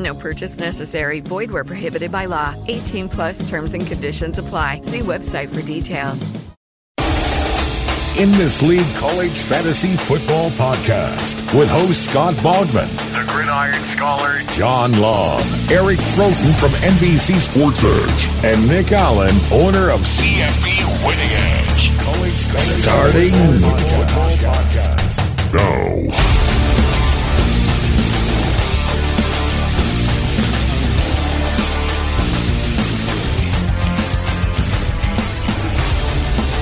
No purchase necessary. Void where prohibited by law. 18 plus terms and conditions apply. See website for details. In this league college fantasy football podcast with host Scott Bogman, the Gridiron Scholar, John Long, Eric Froton from NBC Sports Edge, and Nick Allen, owner of CFB Winning Edge. College fantasy Starting football podcast. Now.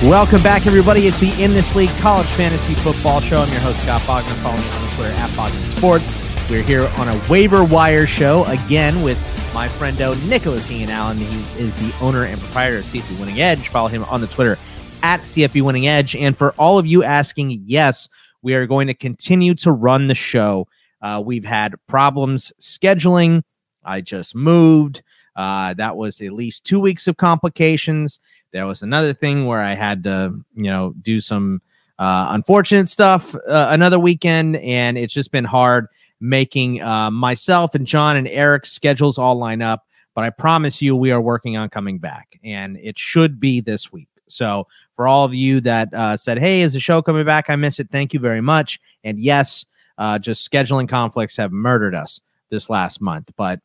Welcome back, everybody. It's the In This League College Fantasy Football Show. I'm your host, Scott Bogman. Follow me on Twitter at Bogman Sports. We're here on a waiver wire show again with my friendo Nicholas Ian Allen. He is the owner and proprietor of CFB Winning Edge. Follow him on the Twitter at CFB Winning Edge. And for all of you asking, yes, we are going to continue to run the show. Uh, we've had problems scheduling. I just moved. Uh, that was at least two weeks of complications. There was another thing where I had to, you know, do some uh, unfortunate stuff uh, another weekend, and it's just been hard making uh, myself and John and Eric's schedules all line up. But I promise you, we are working on coming back, and it should be this week. So for all of you that uh, said, "Hey, is the show coming back?" I miss it. Thank you very much. And yes, uh, just scheduling conflicts have murdered us this last month, but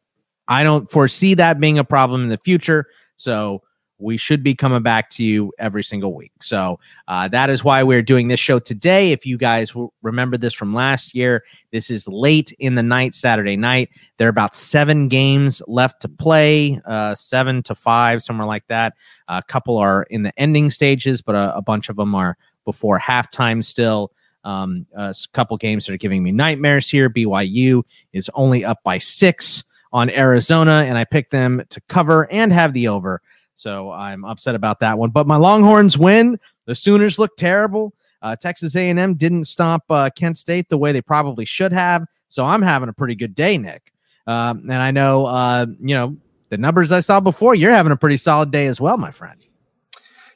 I don't foresee that being a problem in the future. So we should be coming back to you every single week. So uh, that is why we're doing this show today. If you guys remember this from last year, this is late in the night, Saturday night. There are about seven games left to play, uh, seven to five, somewhere like that. A couple are in the ending stages, but a, a bunch of them are before halftime still. Um, a couple games that are giving me nightmares here. BYU is only up by six on Arizona, and I picked them to cover and have the over. So I'm upset about that one. But my Longhorns win. The Sooners look terrible. Uh, Texas A&M didn't stop uh, Kent State the way they probably should have. So I'm having a pretty good day, Nick. Um, and I know, uh, you know, the numbers I saw before. You're having a pretty solid day as well, my friend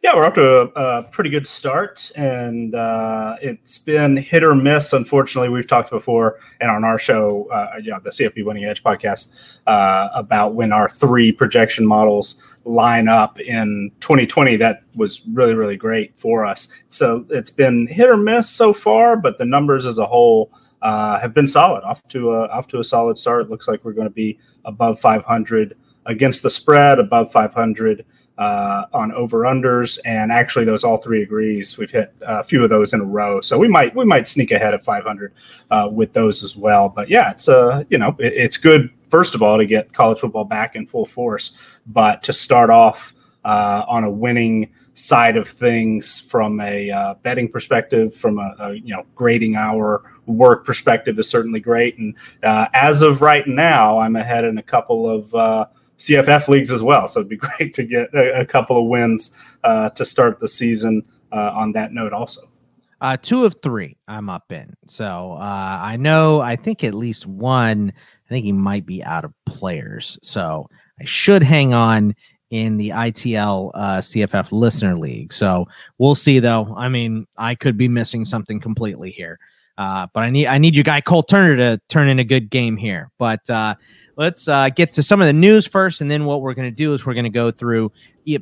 yeah, we're off to a, a pretty good start, and uh, it's been hit or miss. Unfortunately, we've talked before and on our show, uh, yeah, the CFB Winning Edge podcast, uh, about when our three projection models line up in 2020. That was really, really great for us. So it's been hit or miss so far, but the numbers as a whole uh, have been solid. Off to a off to a solid start. It looks like we're going to be above 500 against the spread, above 500 uh, on over unders, and actually those all three agrees. We've hit a few of those in a row, so we might we might sneak ahead of 500 uh, with those as well. But yeah, it's uh you know it, it's good first of all to get college football back in full force, but to start off uh, on a winning side of things from a uh, betting perspective, from a, a, you know grading our work perspective is certainly great. And uh, as of right now, I'm ahead in a couple of CFF leagues as well. So it'd be great to get a, a couple of wins uh, to start the season uh, on that note, also. Uh, two of three I'm up in. So uh, I know, I think at least one, I think he might be out of players. So I should hang on in the ITL uh, CFF listener league. So we'll see though. I mean, I could be missing something completely here. Uh, but I need I need your guy Cole Turner to turn in a good game here. But let's uh, get to some of the news first, and then what we're going to do is we're going to go through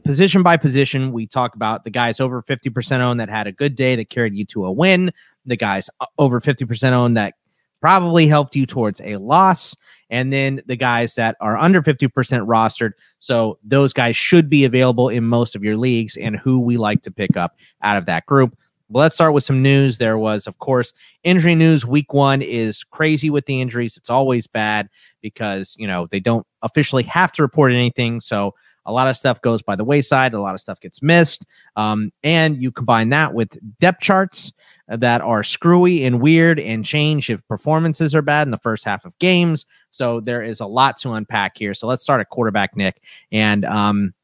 position by position. We talk about the guys over 50% owned that had a good day that carried you to a win, the guys uh, over 50% owned that probably helped you towards a loss. And then the guys that are under 50% rostered. So those guys should be available in most of your leagues and who we like to pick up out of that group. But let's start with some news. There was, of course, injury news. Week one is crazy with the injuries. It's always bad because, you know, they don't officially have to report anything. So a lot of stuff goes by the wayside, a lot of stuff gets missed. Um, and you combine that with depth charts that are screwy and weird and change if performances are bad in the first half of games. So there is a lot to unpack here. So let's start at quarterback, Nick. And um,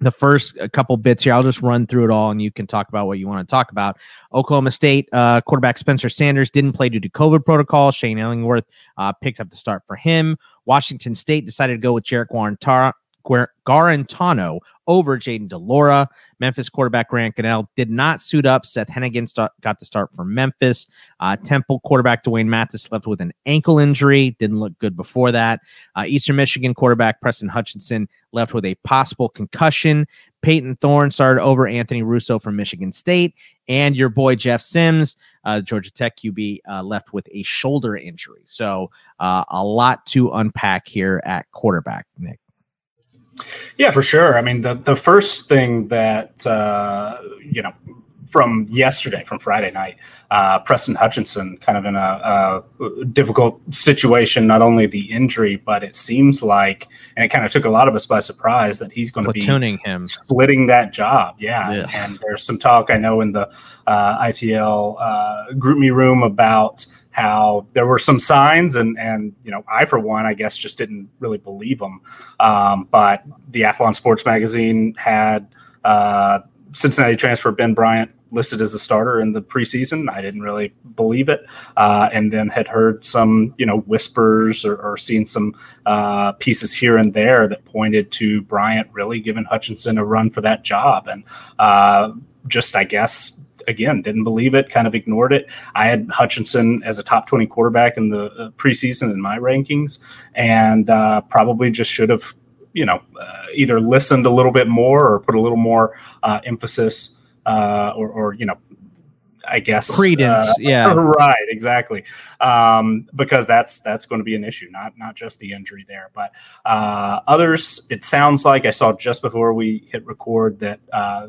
the first couple bits here, I'll just run through it all and you can talk about what you want to talk about. Oklahoma State uh, quarterback Spencer Sanders didn't play due to COVID protocol. Shane Illingworth uh, picked up the start for him. Washington State decided to go with Guarantara, Guarantano over Jayden de Laura. Memphis quarterback Grant Gunnell did not suit up. Seth Henigan start, got the start for Memphis. Uh, Temple quarterback D'Wan Mathis left with an ankle injury. Didn't look good before that. Uh, Eastern Michigan quarterback Preston Hutchinson left with a possible concussion. Payton Thorne started over Anthony Russo from Michigan State. And your boy Jeff Sims, uh, Georgia Tech QB, uh, left with a shoulder injury. So uh, a lot to unpack here at quarterback, Nick. Yeah, for sure. I mean, the the first thing that uh, you know from yesterday, from Friday night, uh, Preston Hutchinson kind of in a, a, difficult situation. Not only the injury, but it seems like, and it kind of took a lot of us by surprise that he's going to be tuning him, splitting that job. Yeah. yeah. and there's some talk I know in the uh, ITL uh, GroupMe room about how there were some signs and and you know I for one I guess just didn't really believe them um, but the Athlon Sports magazine had uh, Cincinnati transfer Ben Bryant listed as a starter in the preseason. I didn't really believe it uh, and then had heard some you know whispers or, or seen some uh, pieces here and there that pointed to Bryant really giving Hutchinson a run for that job. And uh, just I guess again, didn't believe it, kind of ignored it. I had Hutchinson as a top 20 quarterback in the uh, preseason in my rankings, and uh, probably just should have, you know, uh, either listened a little bit more or put a little more uh, emphasis uh, or, or, you know, I guess credence. Uh, yeah, right, exactly. Um, because that's that's going to be an issue, not not just the injury there, but uh, others. It sounds like I saw just before we hit record that uh,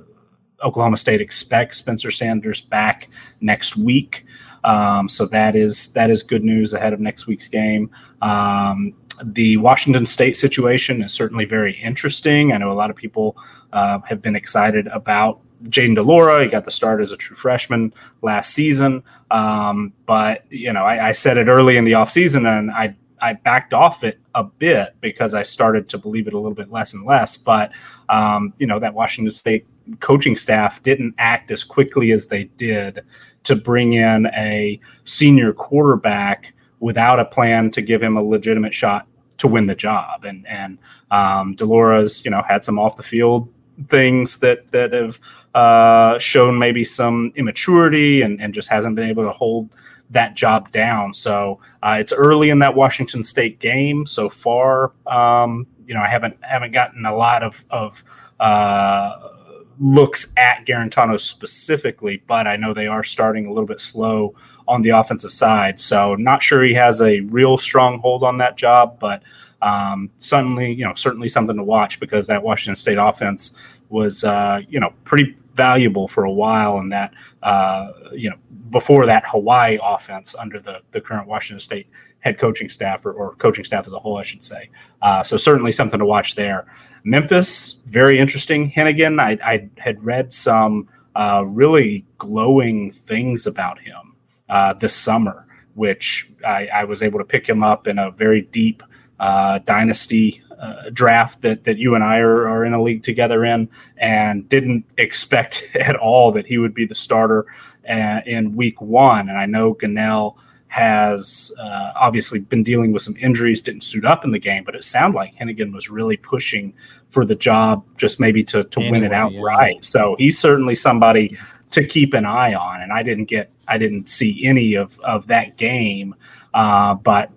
Oklahoma State expects Spencer Sanders back next week. Um, so that is that is good news ahead of next week's game. Um, the Washington State situation is certainly very interesting. I know a lot of people uh, have been excited about Jayden de Laura. He got the start as a true freshman last season. Um, but, you know, I, I, said it early in the offseason and I, I backed off it a bit because I started to believe it a little bit less and less. But, um, you know, that Washington State coaching staff didn't act as quickly as they did to bring in a senior quarterback without a plan to give him a legitimate shot to win the job. And and um, de Laura's you know had some off the field things that that have uh, shown maybe some immaturity and and just hasn't been able to hold that job down. So uh, it's early in that Washington State game so far. Um, you know, I haven't haven't gotten a lot of of uh, looks at Guarantano specifically, but I know they are starting a little bit slow on the offensive side. So not sure he has a real strong hold on that job, but um, certainly, you know, certainly something to watch because that Washington State offense was, uh, you know, pretty valuable for a while, and that, uh, you know, before that Hawaii offense under the the current Washington State head coaching staff or, or coaching staff as a whole, I should say. Uh, so certainly something to watch there. Memphis, very interesting. Henigan, I, I had read some uh, really glowing things about him uh, this summer, which I, I, was able to pick him up in a very deep uh, dynasty uh, draft that, that you and I are, are in a league together in, and didn't expect at all that he would be the starter uh, in week one. And I know Gunnell has uh, obviously been dealing with some injuries, didn't suit up in the game, but it sounded like Henigan was really pushing for the job, just maybe to, to anyway, win it outright. Yeah. So he's certainly somebody to keep an eye on. And I didn't get, I didn't see any of, of that game, uh, but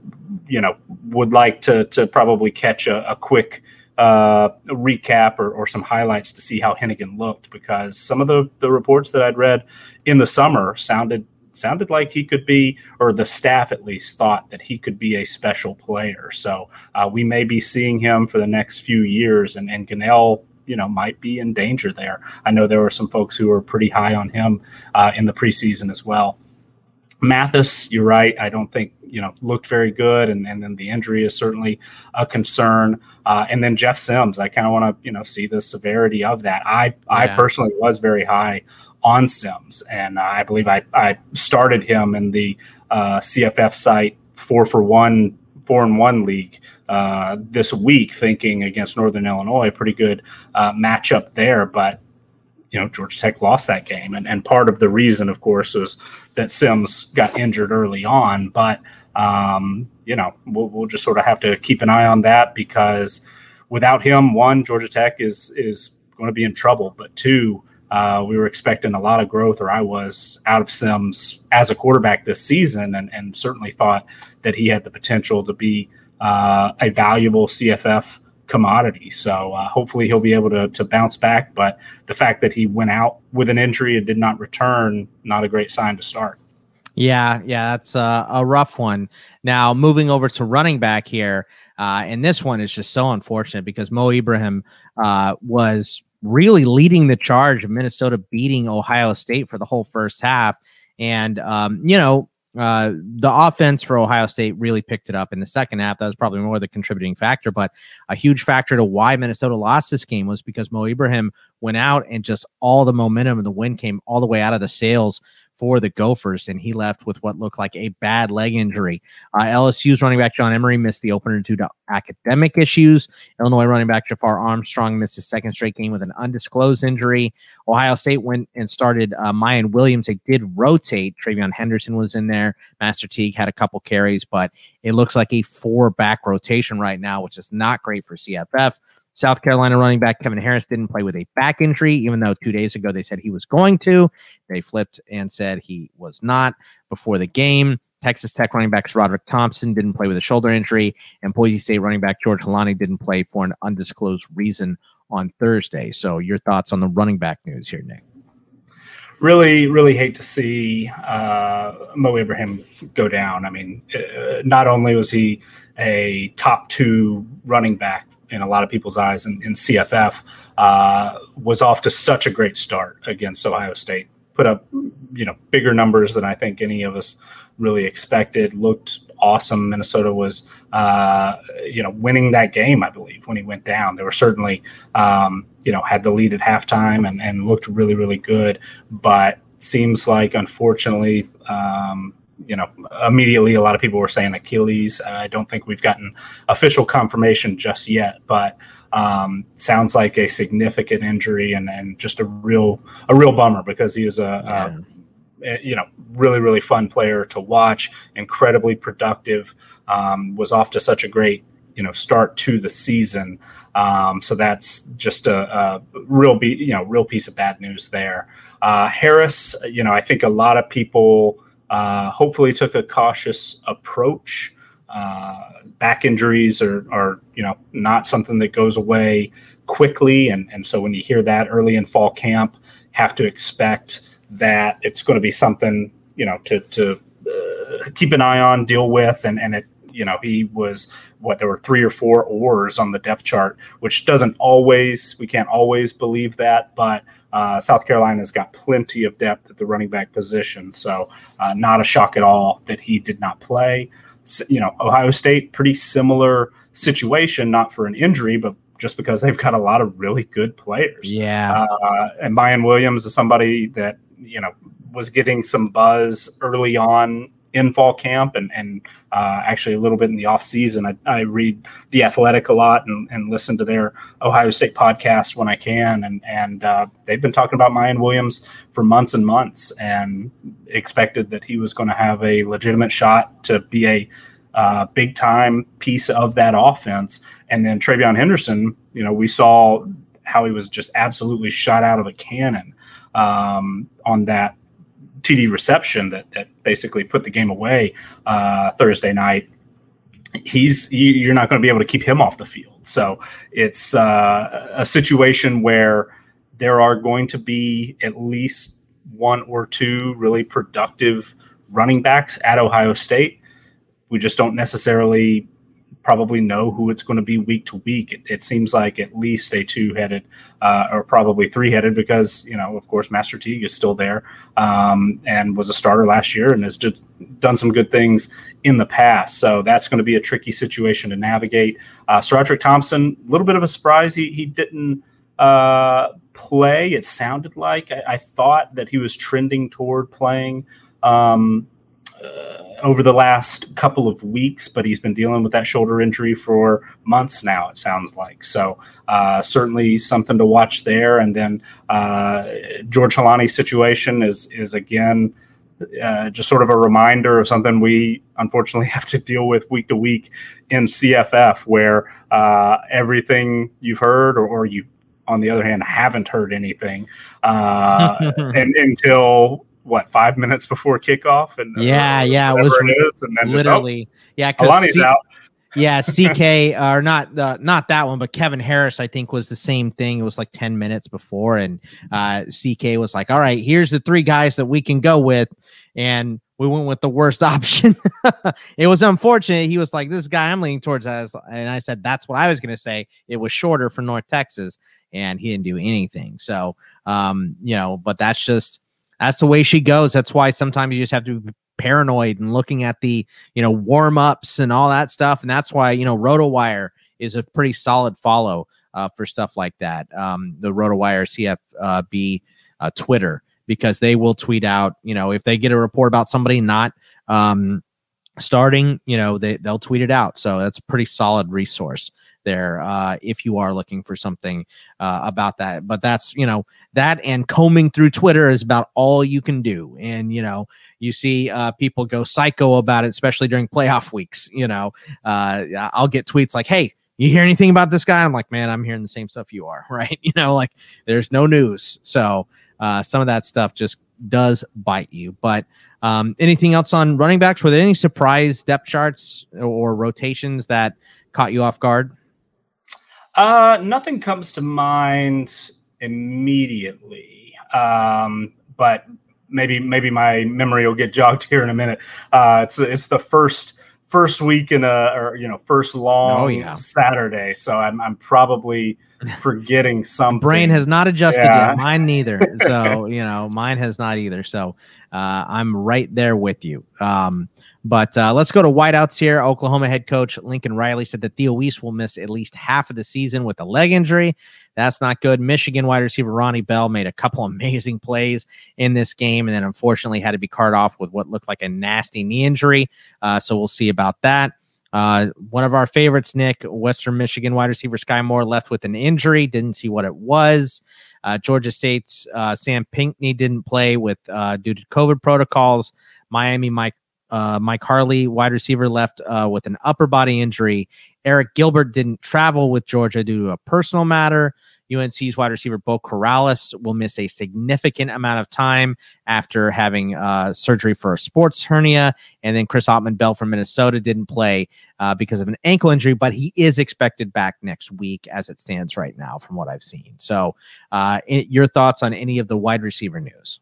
you know, would like to to probably catch a, a quick uh, recap or, or some highlights to see how Henigan looked because some of the, the reports that I'd read in the summer sounded sounded like he could be, or the staff at least thought that he could be a special player. So uh, we may be seeing him for the next few years, and, and Gunnell you know might be in danger there. I know there were some folks who were pretty high on him uh, in the preseason as well. Mathis, you're right. I don't think you know looked very good, and, and then the injury is certainly a concern. Uh, and then Jeff Sims, I kind of want to you know see the severity of that. I yeah. I personally was very high on Sims, and uh, I believe I I started him in the uh, CFF site four for one four and one league uh, this week, thinking against Northern Illinois, a pretty good uh, matchup there. But you know, Georgia Tech lost that game, and and part of the reason, of course, is that Sims got injured early on. But um, you know, we'll, we'll just sort of have to keep an eye on that because without him, one, Georgia Tech is is going to be in trouble, but two. Uh, we were expecting a lot of growth, or I was out of Sims as a quarterback this season, and, and certainly thought that he had the potential to be uh, a valuable CFF commodity. So uh, hopefully he'll be able to, to bounce back. But the fact that he went out with an injury and did not return, not a great sign to start. Yeah, yeah, that's a, a rough one. Now moving over to running back here, uh, and this one is just so unfortunate because Mo Ibrahim uh, was really leading the charge of Minnesota beating Ohio State for the whole first half. And um, you know, uh, the offense for Ohio State really picked it up in the second half. That was probably more the contributing factor, but a huge factor to why Minnesota lost this game was because Mo Ibrahim went out and just all the momentum and the win came all the way out of the sails for the Gophers, and he left with what looked like a bad leg injury. Uh, LSU's running back John Emery missed the opener due to academic issues. Illinois running back Jafar Armstrong missed his second straight game with an undisclosed injury. Ohio State went and started uh, Miyan Williams. They did rotate. TreVeyon Henderson was in there. Master Teague had a couple carries, but it looks like a four back rotation right now, which is not great for CFF. South Carolina running back Kevin Harris didn't play with a back injury, even though two days ago they said he was going to. They flipped and said he was not before the game. Texas Tech running back Roderick Thompson didn't play with a shoulder injury, and Boise State running back George Holani didn't play for an undisclosed reason on Thursday. So, your thoughts on the running back news here, Nick? Really, really hate to see uh, Mo Ibrahim go down. I mean, uh, not only was he a top two running back in a lot of people's eyes in, in CFF, uh, was off to such a great start against Ohio State. Put up, you know, bigger numbers than I think any of us really expected. Looked awesome. Minnesota was, uh, you know, winning that game. I believe when he went down, they were certainly, um, you know, had the lead at halftime and, and looked really, really good. But seems like, unfortunately, um, you know, immediately a lot of people were saying Achilles. I don't think we've gotten official confirmation just yet, but um, sounds like a significant injury and, and just a real a real bummer because he is a, a, a you know really really fun player to watch, incredibly productive. Um, was off to such a great you know start to the season. Um, so that's just a, a, real be you know real piece of bad news there. Uh, Harris, you know, I think a lot of people uh, hopefully took a cautious approach. Uh, back injuries are, are, you know, not something that goes away quickly, and and so when you hear that early in fall camp, have to expect that it's going to be something you know to to uh, keep an eye on, deal with, and and it you know he was what there were three or four oars on the depth chart, which doesn't always we can't always believe that, but uh, South Carolina's got plenty of depth at the running back position, so uh, not a shock at all that he did not play. You know, Ohio State, pretty similar situation, not for an injury, but just because they've got a lot of really good players. Yeah. Uh, and Miyan Williams is somebody that, you know, was getting some buzz early on in fall camp and, and uh, actually a little bit in the off season. I, I read the Athletic a lot and, and, listen to their Ohio State podcast when I can, and and uh, they've been talking about Miyan Williams for months and months, and expected that he was going to have a legitimate shot to be a uh, big time piece of that offense. And then TreVeyon Henderson, you know, we saw how he was just absolutely shot out of a cannon um, on that TD reception that that basically put the game away uh, Thursday night. He's you're not going to be able to keep him off the field. So it's uh, a situation where there are going to be at least one or two really productive running backs at Ohio State. We just don't necessarily probably know who it's going to be week to week. It, it seems like at least a two headed uh, or probably three headed because, you know, of course, Master Teague is still there um, and was a starter last year and has just done some good things in the past. So that's going to be a tricky situation to navigate. Uh, SaRodorick Thompson, a little bit of a surprise. He, he didn't uh, play. It sounded like I, I, thought that he was trending toward playing. Um, uh, over the last couple of weeks, but he's been dealing with that shoulder injury for months now, it sounds like. So, uh, certainly something to watch there. And then uh, George Holani's situation is, is again, uh, just sort of a reminder of something we unfortunately have to deal with week to week in CFF, where uh, everything you've heard or, or, you, on the other hand, haven't heard anything uh, and, until what five minutes before kickoff and yeah yeah it was it is, and then literally just, oh, yeah Kalani's C- out. Yeah ck or not uh, not that one but kevin harris i think was the same thing. It was like 10 minutes before and uh, ck was like all right here's the three guys that we can go with and we went with the worst option. It was unfortunate. He was like this guy i'm leaning towards us and i said that's what i was going to say. It was shorter for north texas and he didn't do anything. So um you know but that's just that's the way she goes. That's why sometimes you just have to be paranoid and looking at the, you know, warm ups and all that stuff. And that's why, you know, RotoWire is a pretty solid follow uh, for stuff like that. Um, the RotoWire CFB uh, Twitter, because they will tweet out, you know, if they get a report about somebody not um, starting, you know, they, they'll tweet it out. So that's a pretty solid resource there uh, if you are looking for something uh, about that. But that's, you know, that and combing through Twitter is about all you can do. And, you know, you see uh, people go psycho about it, especially during playoff weeks. You know, uh, I'll get tweets like, hey, you hear anything about this guy? I'm like, man, I'm hearing the same stuff you are, right? You know, like there's no news. So uh, some of that stuff just does bite you. But um, anything else on running backs? Were there any surprise depth charts or rotations that caught you off guard? Uh, nothing comes to mind immediately, um, but maybe maybe my memory will get jogged here in a minute. Uh, it's it's the first first week in a or you know first long oh, yeah. Saturday, so I'm I'm probably forgetting some. Brain has not adjusted yeah. yet. Mine neither. So you know, mine has not either. So uh, I'm right there with you. Um, but uh, let's go to wideouts here. Oklahoma head coach Lincoln Riley said that Theo Wease will miss at least half of the season with a leg injury. That's not good. Michigan wide receiver Ronnie Bell made a couple amazing plays in this game, and then unfortunately had to be carted off with what looked like a nasty knee injury. Uh, so we'll see about that. Uh, one of our favorites, Nick, Western Michigan wide receiver Skyy Moore left with an injury. Didn't see what it was. Uh, Georgia State's uh, Sam Pinckney didn't play with uh, due to COVID protocols. Miami Mike uh, Mike Harley, wide receiver, left uh, with an upper body injury. Arik Gilbert didn't travel with Georgia due to a personal matter. UNC's wide receiver Beau Corrales will miss a significant amount of time after having uh, surgery for a sports hernia. And then Chris Autman-Bell from Minnesota didn't play uh, because of an ankle injury, but he is expected back next week as it stands right now, from what I've seen. So, uh, your thoughts on any of the wide receiver news?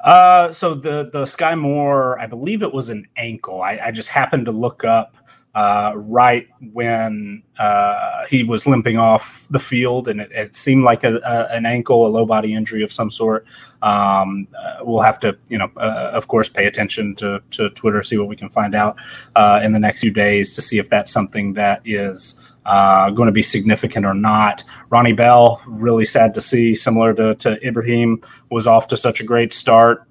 Uh, so the the Skyy Moore, I believe it was an ankle. I, I just happened to look up uh, right when uh, he was limping off the field, and it, it seemed like a, a, an ankle, a low body injury of some sort. Um, uh, we'll have to, you know, uh, of course, pay attention to, to Twitter, see what we can find out uh, in the next few days to see if that's something that is. Uh, going to be significant or not. Ronnie Bell, really sad to see, similar to, to Ibrahim, was off to such a great start.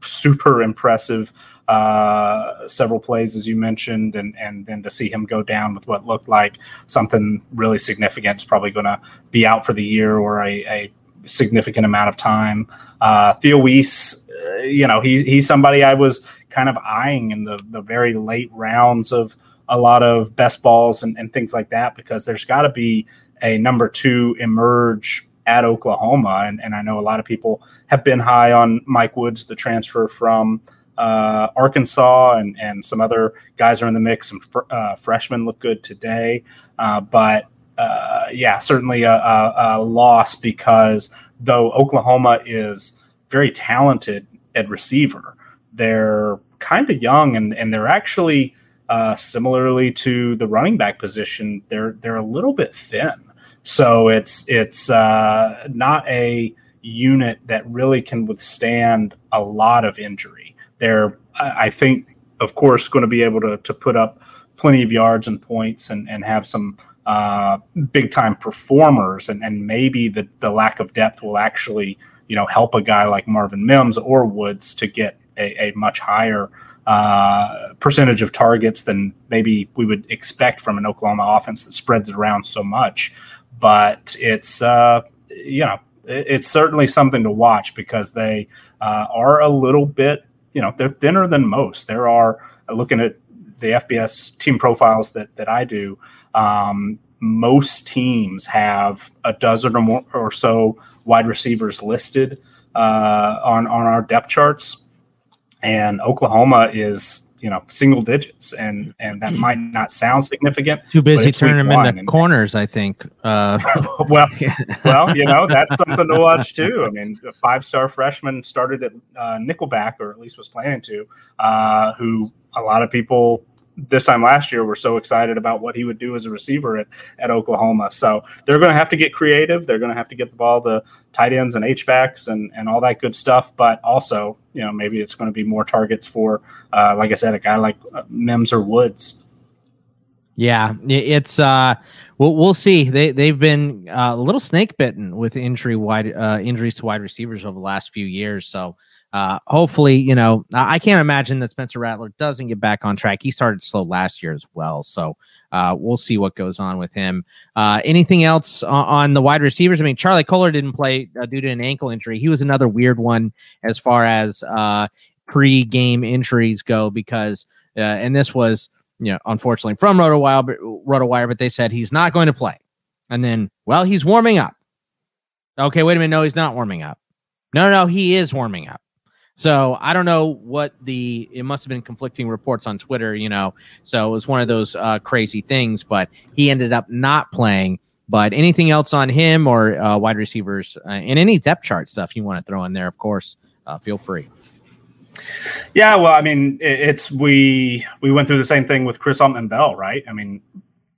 Super impressive uh, several plays, as you mentioned, and and then to see him go down with what looked like something really significant is probably going to be out for the year or a, a significant amount of time. Uh, Theo Wease, uh, you know, he's he's somebody I was kind of eyeing in the the very late rounds of a lot of best balls and, and things like that because there's got to be a number two emerge at Oklahoma. And, and I know a lot of people have been high on Mike Woods, the transfer from uh, Arkansas, and, and some other guys are in the mix. Some fr- uh, freshmen look good today. Uh, but uh, yeah, certainly a, a, a loss because though Oklahoma is very talented at receiver, they're kind of young and, and they're actually uh, similarly to the running back position, they're they're a little bit thin. So it's it's uh, not a unit that really can withstand a lot of injury. They're I think of course going to be able to to put up plenty of yards and points and and have some uh, big time performers and and maybe the the lack of depth will actually you know help a guy like Marvin Mims or Woods to get a, a much higher uh, percentage of targets than maybe we would expect from an Oklahoma offense that spreads it around so much. But it's uh, you know it's certainly something to watch because they uh, are a little bit you know they're thinner than most. There are looking at the FBS team profiles that that I do. Um, most teams have a dozen or more or so wide receivers listed uh, on on our depth charts and Oklahoma is you know single digits, and and that might not sound significant. Too busy turning them into and, corners, I think. Uh, well, well, you know that's something to watch too. I mean, a five-star freshman started at uh, nickelback, or at least was planning to, uh, who a lot of people this time last year we were so excited about what he would do as a receiver at, at Oklahoma. So they're going to have to get creative. They're going to have to get the ball to tight ends and H backs and, and all that good stuff. But also, you know, maybe it's going to be more targets for, uh, like I said, a guy like uh, Mims or Woods. Yeah, it's uh, we'll we'll see. They they've been uh, a little snake bitten with injury wide uh, injuries to wide receivers over the last few years. So uh, hopefully, you know, I can't imagine that Spencer Rattler doesn't get back on track. He started slow last year as well. So uh, we'll see what goes on with him. Uh, anything else on, on, the wide receivers? I mean, Charlie Kolar didn't play uh, due to an ankle injury. He was another weird one as far as uh, pre game injuries go because, uh, and this was, you know, unfortunately from RotoWire, RotoWire, but they said he's not going to play. And then, well, he's warming up. Okay, wait a minute. No, he's not warming up. No, no, he is warming up. So I don't know what the it must have been conflicting reports on Twitter, you know. So it was one of those uh, crazy things, but he ended up not playing. But anything else on him or uh, wide receivers uh, and any depth chart stuff you want to throw in there, of course, uh, feel free. Yeah, well, I mean, it's we we went through the same thing with Chris Autman Bell, right? I mean,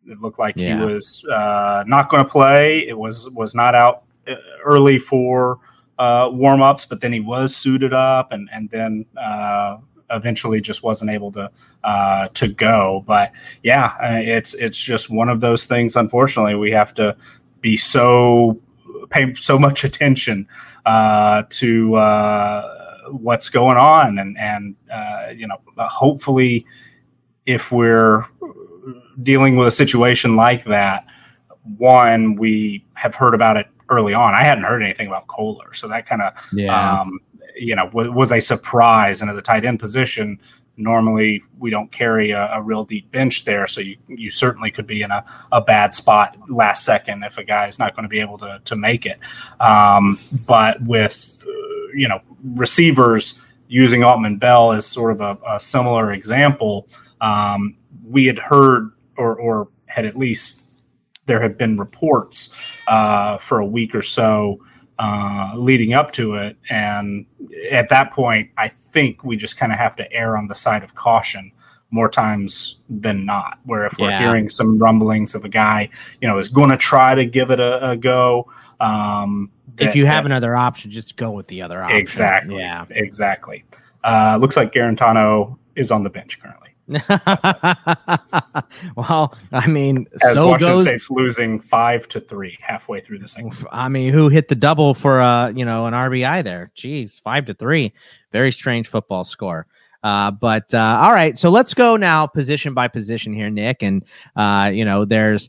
it looked like yeah. he was uh, not going to play. It was was not out uh, early for uh, warm ups, but then he was suited up and and then uh, eventually just wasn't able to uh, to go. But yeah, it's it's just one of those things. Unfortunately, we have to be so pay so much attention uh, to uh, what's going on, and and uh, you know, hopefully, if we're dealing with a situation like that, one we have heard about it early on. I hadn't heard anything about Kolar, so that kind of yeah. um, you know was, was, a surprise. And at the tight end position, normally we don't carry a, a, real deep bench there, so you you certainly could be in a, a bad spot last second if a guy is not going to be able to to make it. Um, but with uh, you know receivers using Autman Bell as sort of a, a similar example, um, we had heard or or had at least there have been reports uh, for a week or so uh, leading up to it. And at that point, I think we just kind of have to err on the side of caution more times than not. Where if we're yeah. hearing some rumblings of a guy, you know, is going to try to give it a, a go. Um, that, if you have that, another option, just go with the other option. Exactly. Yeah. Exactly. Uh, looks like Guarantano is on the bench currently. well, I mean, as so Washington goes, State's losing five to three halfway through the second. I mean, who hit the double for uh, you know, an RBI there? Jeez, five to three. Very strange football score. Uh, but uh, all right, so let's go now position by position here, Nick. And uh, you know, there's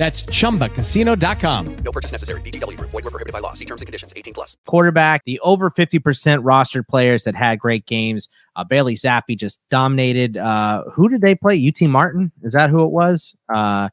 That's chumbacasino.com. No purchase necessary. VGW Group. Void were prohibited by law. See terms and conditions. 18 plus. quarterback, the over 50% rostered players that had great games. Uh, Bailey Zappe just dominated. Uh, who did they play? UT Martin? Is that who it was? Uh,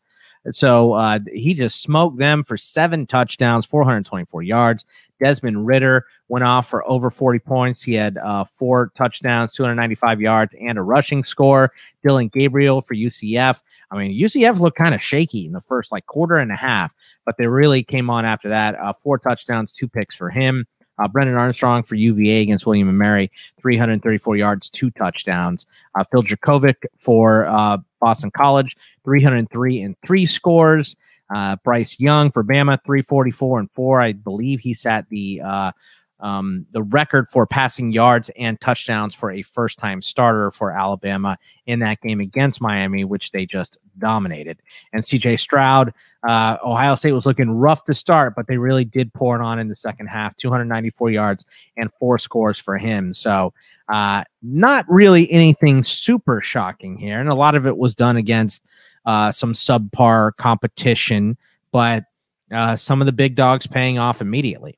so uh, he just smoked them for seven touchdowns, 424 yards. Desmond Ridder went off for over 40 points. He had uh, four touchdowns, 295 yards, and a rushing score. Dillon Gabriel for UCF. I mean, UCF looked kind of shaky in the first like quarter and a half, but they really came on after that. Uh, four touchdowns, two picks for him. Uh, Brennan Armstrong for UVA against William and Mary, 334 yards, two touchdowns. Uh, Phil Jurkovec for uh, Boston College, 303 and three scores. Uh, Bryce Young for Bama, 344 and four. I believe he sat the uh, um, the record for passing yards and touchdowns for a first time starter for Alabama in that game against Miami, which they just dominated. And CJ Stroud, uh, Ohio State was looking rough to start, but they really did pour it on in the second half 294 yards and four scores for him. So, uh, not really anything super shocking here. And a lot of it was done against uh, some subpar competition, but uh, some of the big dogs paying off immediately.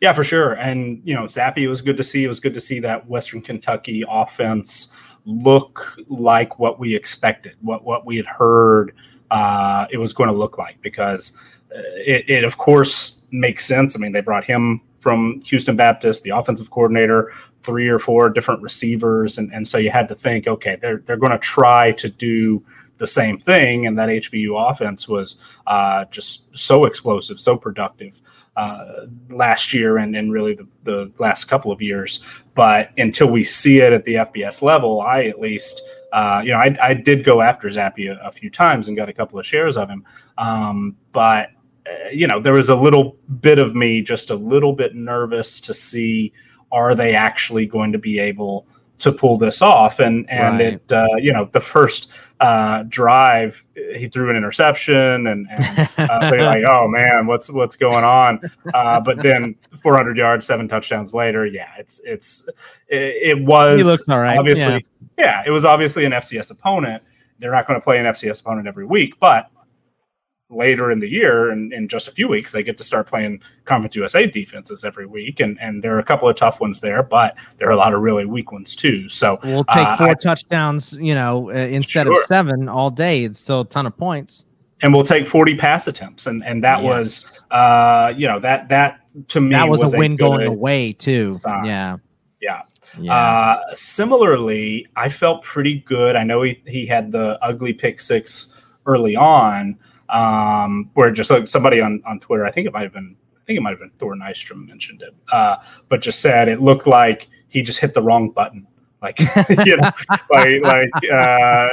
Yeah, for sure. And you know, Zappe was good to see. It was good to see that Western Kentucky offense look like what we expected, what what we had heard uh, it was going to look like. Because uh, it, it, of course, makes sense. I mean, they brought him from Houston Baptist, the offensive coordinator, three or four different receivers, and and so you had to think, okay, they're they're going to try to do the same thing, and that HBU offense was uh, just so explosive, so productive uh, last year and, and really the, the last couple of years. But until we see it at the FBS level, I at least, uh, you know, I, I, did go after Zappe a, a, few times and got a couple of shares of him. Um, but, uh, you know, there was a little bit of me just a little bit nervous to see are they actually going to be able to pull this off? And, and right. it, uh, you know, the first uh, drive, he threw an interception, and, and uh, they're like, "Oh man, what's what's going on?" Uh, but then 400 yards, seven touchdowns later, yeah, it's it's it, it was. He looks all right. Obviously, yeah. yeah, it was obviously an FCS opponent. They're not going to play an FCS opponent every week, but later in the year and in just a few weeks they get to start playing conference usa defenses every week and and there are a couple of tough ones there but there are a lot of really weak ones too so we'll take uh, four I, touchdowns you know uh, instead sure. of seven all day it's still a ton of points and we'll take 40 pass attempts and and that yes. was uh you know that that to me that was, was a win going away too sign. yeah yeah yeah. Uh, similarly, I felt pretty good. I know he, he had the ugly pick six early on, um, where just like somebody on, on Twitter, I think it might have been, I think it might have been Thor Nystrom mentioned it, uh, but just said it looked like he just hit the wrong button. Like, you know, like, like uh,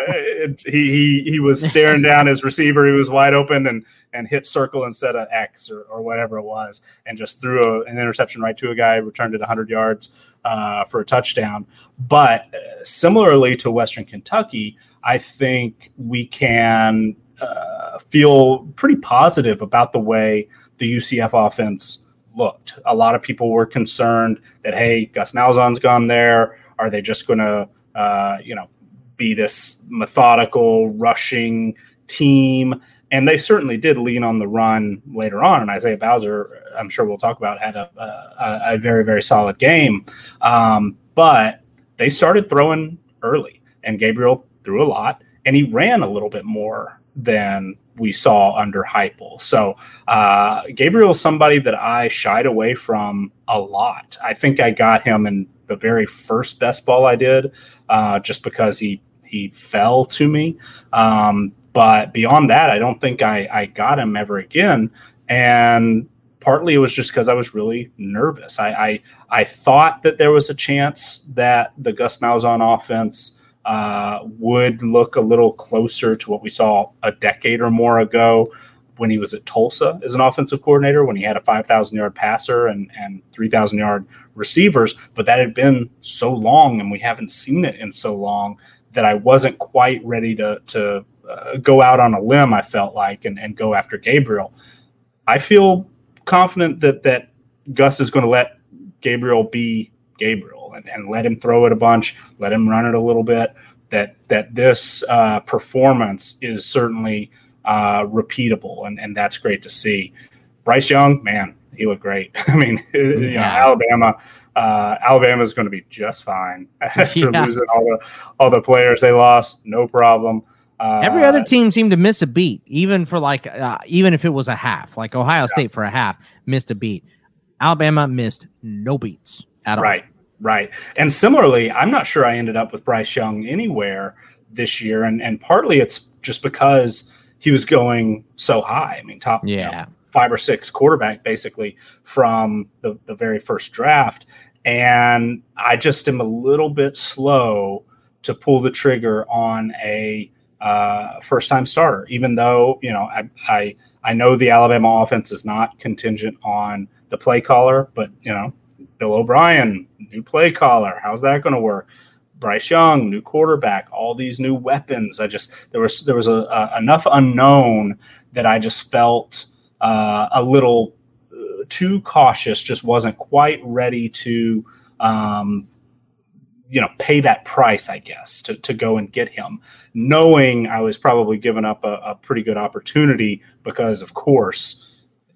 he, he, he was staring down his receiver. He was wide open and, and hit circle instead of X or, or whatever it was, and just threw a, an interception right to a guy, returned it 100 yards uh, for a touchdown. But uh, similarly to Western Kentucky, I think we can uh, feel pretty positive about the way the UCF offense looked. A lot of people were concerned that hey, Gus Malzahn's gone there. Are they just going to uh, you know be this methodical rushing team? And they certainly did lean on the run later on. And Isaiah Bowser, I'm sure we'll talk about, had a, a, a very very solid game. Um, but they started throwing early, and Gabriel threw a lot, and he ran a little bit more than we saw under Heupel. So uh, Gabriel's somebody that I shied away from a lot. I think I got him in the very first best ball I did, uh, just because he he fell to me. Um, but beyond that, I don't think I, I got him ever again. And partly it was just because I was really nervous. I, I, I thought that there was a chance that the Gus Malzahn offense uh, would look a little closer to what we saw a decade or more ago when he was at Tulsa as an offensive coordinator, when he had a 5,000 yard passer and, and 3,000 yard receivers. But that had been so long, and we haven't seen it in so long that I wasn't quite ready to, to uh, go out on a limb, I felt like, and, and go after Gabriel. I feel confident that, that Gus is going to let Gabriel be Gabriel and, and let him throw it a bunch, let him run it a little bit. That that this uh, performance is certainly uh, repeatable, and and that's great to see. Bryce Young, man, he looked great. I mean, you know, Alabama. Uh, Alabama is going to be just fine after Yeah. losing all the all the players they lost. No problem. Uh, Every other team seemed to miss a beat, even for like, uh, even if it was a half, like Ohio State for a half missed a beat. Alabama missed no beats at all. Right, right. And similarly, I'm not sure I ended up with Bryce Young anywhere this year, and and partly it's just because he was going so high. I mean, top you know, Yeah. five or six quarterback basically from the the very first draft, and I just am a little bit slow to pull the trigger on a uh, first time starter, even though you know I, I I know the Alabama offense is not contingent on the play caller, but you know Bill O'Brien, new play caller, how's that going to work? Bryce Young, new quarterback, all these new weapons. I just there was there was a, a enough unknown that I just felt uh, a little uh, too cautious. Just wasn't quite ready to um, you know pay that price i guess to, to go and get him knowing i was probably giving up a, a pretty good opportunity because of course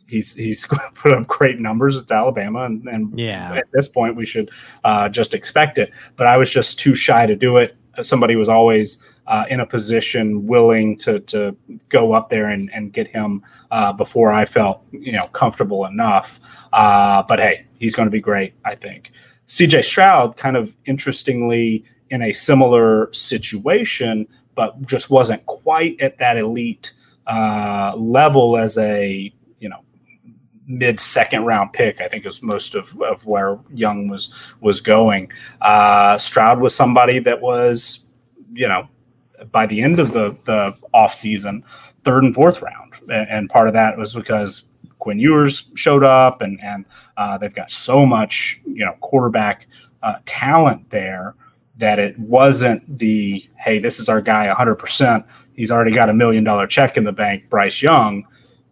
he's he's put up great numbers at alabama and, and Yeah. at this point we should uh, just expect it. But i was just too shy to do it. Somebody was always uh, in a position willing to to go up there and, and get him uh, before i felt you know comfortable enough. Uh, but hey he's going to be great i think. CJ Stroud, kind of interestingly, in a similar situation, but just wasn't quite at that elite uh, level as a mid second round pick. I think is most of, of where Young was was going. Uh, Stroud was somebody that was you know by the end of the the off season, third and fourth round, and, part of that was because Quinn Ewers showed up, and and uh, they've got so much you know quarterback uh, talent there that it wasn't the hey this is our guy 100 percent he's already got a million dollar check in the bank Bryce Young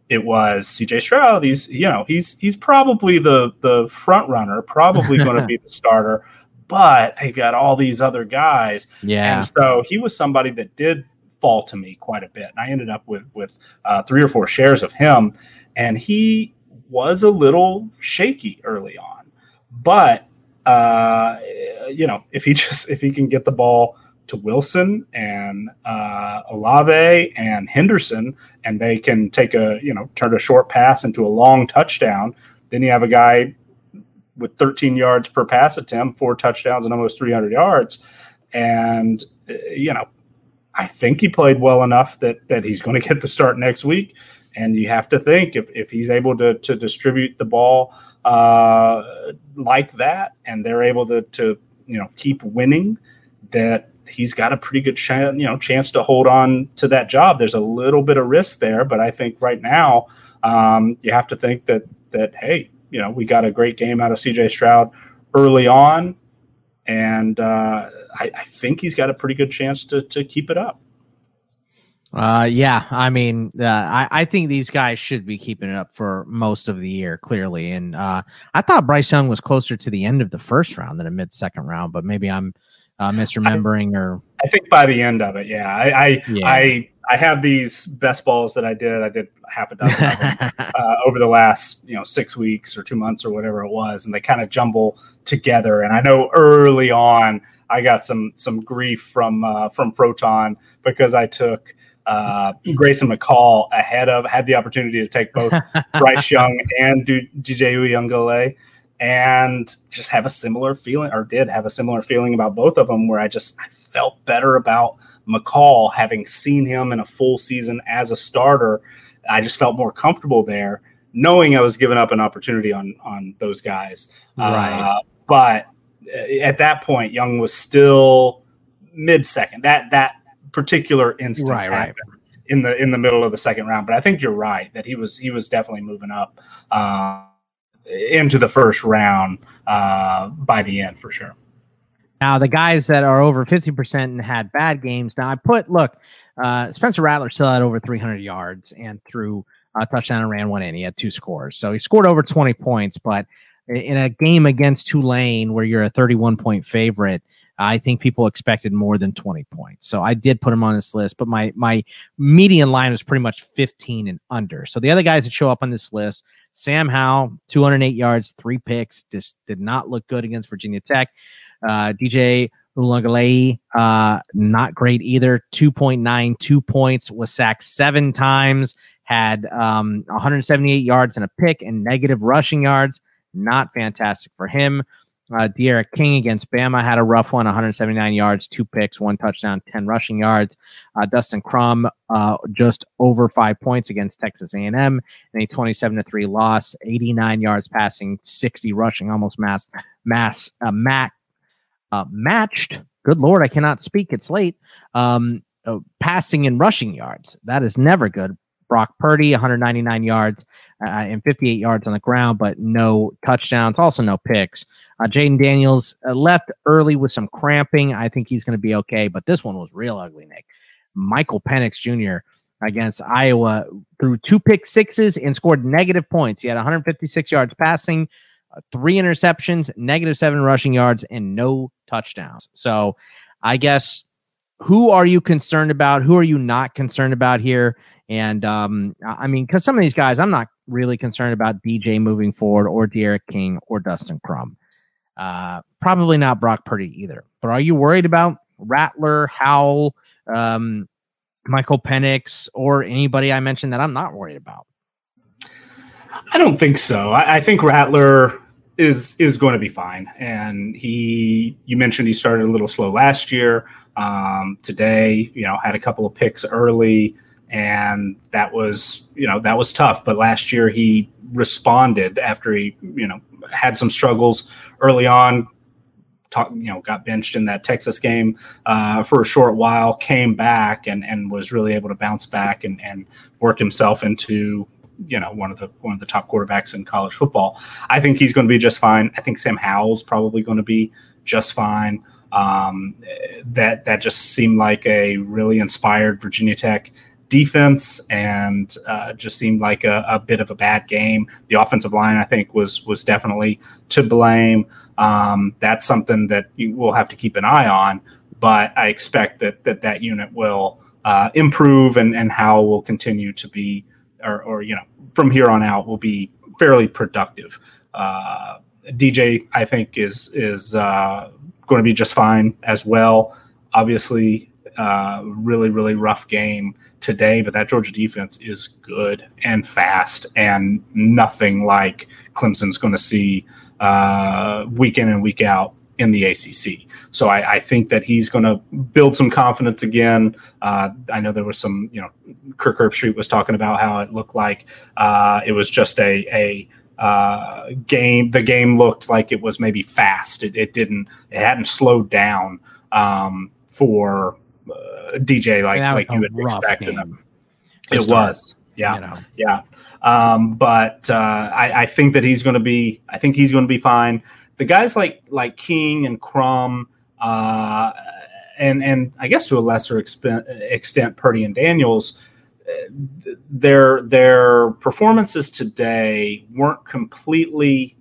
it was CJ Stroud he's you know he's he's probably the the front runner probably going to be the starter but they've got all these other guys Yeah. and so he was somebody that did fall to me quite a bit. And I ended up with with uh, three or four shares of him, and he was a little shaky early on. But uh, you know, if he just if he can get the ball to Wilson and uh, Olave and Henderson, and they can take a you know turn a short pass into a long touchdown, then you have a guy with 13 yards per pass attempt, four touchdowns, and almost 300 yards. And uh, you know, I think he played well enough that that he's going to get the start next week. And you have to think if, if he's able to, to distribute the ball uh, like that, and they're able to, to you know keep winning, that he's got a pretty good chance you know chance to hold on to that job. There's a little bit of risk there, but I think right now um, you have to think that that hey, you know we got a great game out of C.J. Stroud early on, and uh, I, I think he's got a pretty good chance to to keep it up. Uh, yeah, I mean, uh, I, I think these guys should be keeping it up for most of the year, clearly. And uh, I thought Bryce Young was closer to the end of the first round than a mid second round, but maybe I'm uh, misremembering or I think by the end of it, yeah. I I, Yeah. I I have these best balls that I did. I did half a dozen of them uh, over the last you know six weeks or two months or whatever it was, and they kind of jumble together. And I know early on I got some some grief from uh, from Froton because I took. Uh, Grayson McCall ahead of had the opportunity to take both Bryce Young and D- DJ Uiagalelei and just have a similar feeling or did have a similar feeling about both of them where I just I felt better about McCall having seen him in a full season as a starter. I just felt more comfortable there knowing I was giving up an opportunity on on those guys. Right. Uh, but uh, at that point Young was still mid second. That that particular instance Right, right. happened in the in the middle of the second round. But I think you're right that he was he was definitely moving up uh, into the first round uh, by the end for sure. Now, the guys that are over 50% and had bad games. Now, I put, look, uh, Spencer Rattler still had over 300 yards and threw a touchdown and ran one in. He had two scores. So he scored over 20 points. But in a game against Tulane where you're a 31 point favorite, I think people expected more than 20 points. So I did put him on this list, but my my median line was pretty much 15 and under. So the other guys that show up on this list, Sam Howell, 208 yards, three picks, just did not look good against Virginia Tech. Uh, DJ Uiagalelei, uh, not great either. 2.92 points, was sacked seven times, had um, 178 yards and a pick and negative rushing yards. Not fantastic for him. Uh, D'Eriq King against Bama had a rough one, 179 yards, two picks, one touchdown, 10 rushing yards. Uh, Dustin Crum uh, just over five points against Texas A&M and a 27 to three loss, 89 yards passing, 60 rushing, almost mass mass uh, mat, uh, matched. Good lord, I cannot speak. It's late. Um, uh, passing and rushing yards. That is never good. Brock Purdy, 199 yards uh, and 58 yards on the ground, but no touchdowns, also no picks. Uh, Jayden Daniels uh, left early with some cramping. I think he's going to be okay, but this one was real ugly, Nick. Michael Penix Jr. against Iowa threw two pick sixes and scored negative points. He had 156 yards passing, uh, three interceptions, negative seven rushing yards, and no touchdowns. So I guess who are you concerned about? Who are you not concerned about here? And um, I mean, because some of these guys, I'm not really concerned about DJ moving forward or D'Eriq King or Dustin Crum. Uh, probably not Brock Purdy either. But are you worried about Rattler, Howell, um, Michael Penix, or anybody I mentioned that I'm not worried about? I don't think so. I, I think Rattler is is going to be fine. And he, you mentioned he started a little slow last year. Um, today, you know, had a couple of picks early, and that was, you know, that was tough. But last year he responded after he, you know, had some struggles early on. Talk, you know, got benched in that Texas game uh, for a short while, came back and and was really able to bounce back and and work himself into you know one of the one of the top quarterbacks in college football. I think he's going to be just fine. I think Sam Howell's probably going to be just fine. Um, that that just seemed like a really inspired Virginia Tech defense and uh, just seemed like a, a, bit of a bad game. The offensive line, I think, was was definitely to blame. Um, that's something that you will have to keep an eye on. But I expect that that that unit will uh, improve and and Howell continue to be, or, or you know, from here on out will be fairly productive. Uh, DJ, I think, is is uh, going to be just fine as well. Obviously, uh, really really rough game today, but that Georgia defense is good and fast and nothing like Clemson's going to see uh, week in and week out in the ACC. So I, I think that he's going to build some confidence again. Uh, I know there was some, you know, Kirk Herbstreit was talking about how it looked like uh, it was just a a uh, game. The game looked like it was maybe fast. It, it didn't. It hadn't slowed down um, for uh, DJ like like you would expect him. It start, was, yeah, you know. yeah. Um, but uh, I, I, think that he's going to be. I think he's going to be fine. The guys like like King and Crum, uh, and and I guess to a lesser extent, extent Purdy and Daniels. Uh, their their performances today weren't completely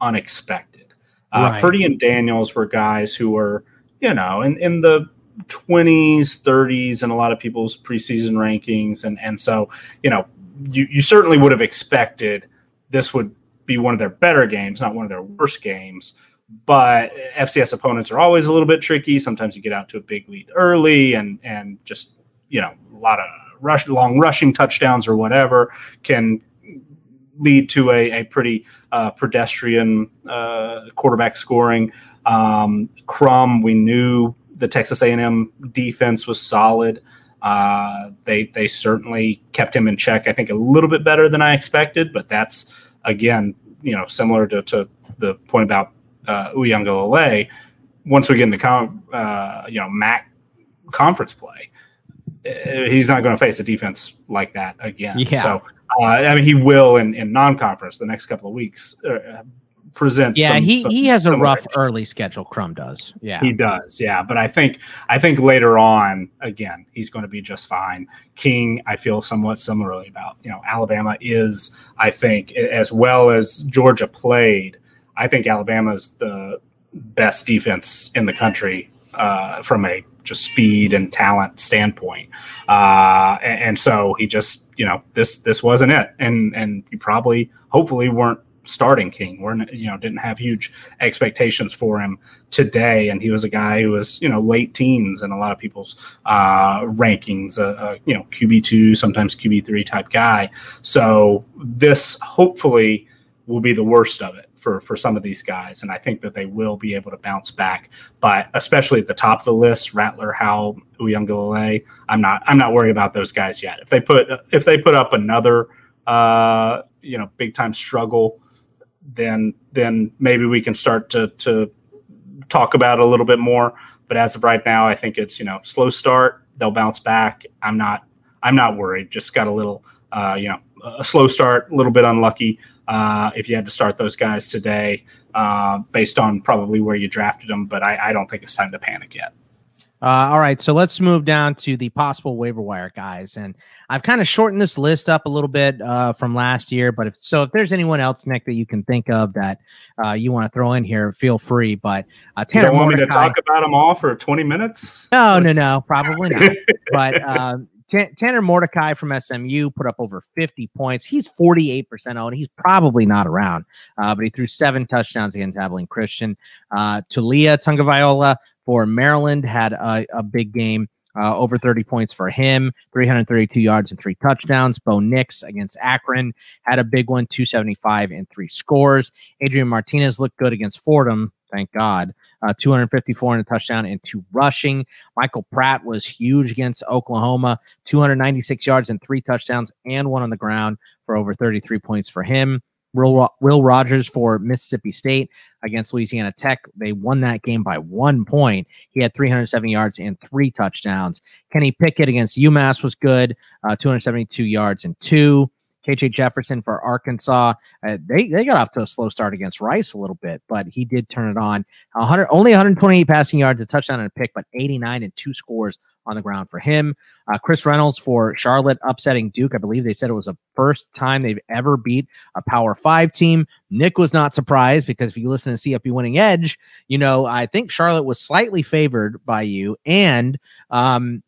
unexpected. Uh, right. Purdy and Daniels were guys who were, you know, in, in the 20s, 30s, and a lot of people's preseason rankings. And, and so, you know, you, you certainly would have expected this would be one of their better games, not one of their worst games. But FCS opponents are always a little bit tricky. Sometimes you get out to a big lead early and, and just, you know, a lot of rush, long rushing touchdowns or whatever can lead to a, a pretty uh, pedestrian uh, quarterback scoring. Um, Crum, we knew the Texas A&M defense was solid. Uh, they they certainly kept him in check. I think a little bit better than I expected, but that's again, you know, similar to, to the point about uh, Uiagalelei. Once we get into com- uh, you know MAC conference play, uh, he's not going to face a defense like that again. Yeah. So uh, I mean, he will in, in non-conference the next couple of weeks. Presents. Yeah, some, he some, he has a rough early schedule. Crum does. Yeah, he does. Yeah, but I think I think later on, again, he's going to be just fine. King, I feel somewhat similarly about. You know, Alabama is, I think, as well as Georgia played. I think Alabama is the best defense in the country uh, from a just speed and talent standpoint. Uh, and, and, so he just, you know, this this wasn't it, and and you probably, hopefully, weren't starting King. We're you know didn't have huge expectations for him today, and he was a guy who was you know late teens in a lot of people's uh, rankings. Uh, uh, you know QB two, sometimes QB three type guy. So this hopefully will be the worst of it for for some of these guys, and I think that they will be able to bounce back. But especially at the top of the list, Rattler, Howell, Uiagalelei, I'm not I'm not worried about those guys yet. If they put if they put up another uh, you know big time struggle, then then maybe we can start to to talk about it a little bit more. But as of right now, I think it's you know slow start. They'll bounce back. I'm not I'm not worried. Just got a little uh, you know a slow start, a little bit unlucky. Uh, if you had to start those guys today, uh, based on probably where you drafted them, but I, I don't think it's time to panic yet. Uh, all right, so let's move down to the possible waiver wire guys, and I've kind of shortened this list up a little bit uh, from last year. But if so, if there's anyone else, Nick, that you can think of that uh, you want to throw in here, feel free. But uh, Tanner, you don't want Mordecai, me to talk about them all for 20 minutes? No, no, no, probably not. but um, Tanner Mordecai from SMU put up over 50 points. He's 48% owned. He's probably not around, uh, but he threw seven touchdowns against Abilene Christian. Uh, Taulia Tagovailoa for Maryland had a, a big game. Uh, over 30 points for him, 332 yards and three touchdowns. Bo Nix against Akron had a big one, 275 and three scores. Adrian Martinez looked good against Fordham, thank God uh, 254 and a touchdown and two rushing. Michael Pratt was huge against Oklahoma, 296 yards and three touchdowns and one on the ground for over 33 points for him. Will, Will Rogers for Mississippi State against Louisiana Tech. They won that game by one point. He had 370 yards and three touchdowns. Kenny Pickett against UMass was good, uh, 272 yards and two. KJ Jefferson for Arkansas. Uh, they they got off to a slow start against Rice a little bit, but he did turn it on. 100 only 128 passing yards, a touchdown and a pick, but 89 and two scores on the ground for him. Uh, Chris Reynolds for Charlotte upsetting Duke. I believe they said it was the first time they've ever beat a Power Five team. Nick was not surprised because if you listen to CFB Winning Edge, you know I think Charlotte was slightly favored by you, and um,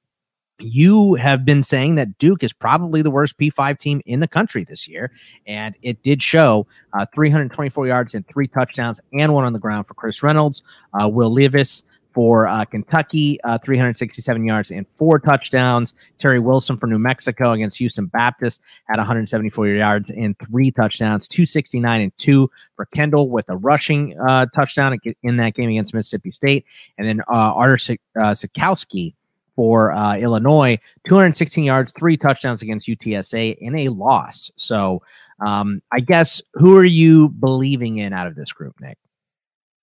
you have been saying that Duke is probably the worst P5 team in the country this year. And it did show uh, 324 yards and three touchdowns and one on the ground for Chris Reynolds. Uh, Will Levis for uh, Kentucky, uh, 367 yards and four touchdowns. Terry Wilson for New Mexico against Houston Baptist had 174 yards and three touchdowns, 269 and two for Kendall with a rushing uh, touchdown in that game against Mississippi State. And then uh, Artur Sitkowski for uh, Illinois, 216 yards, three touchdowns against UTSA in a loss. So um, I guess who are you believing in out of this group, Nick?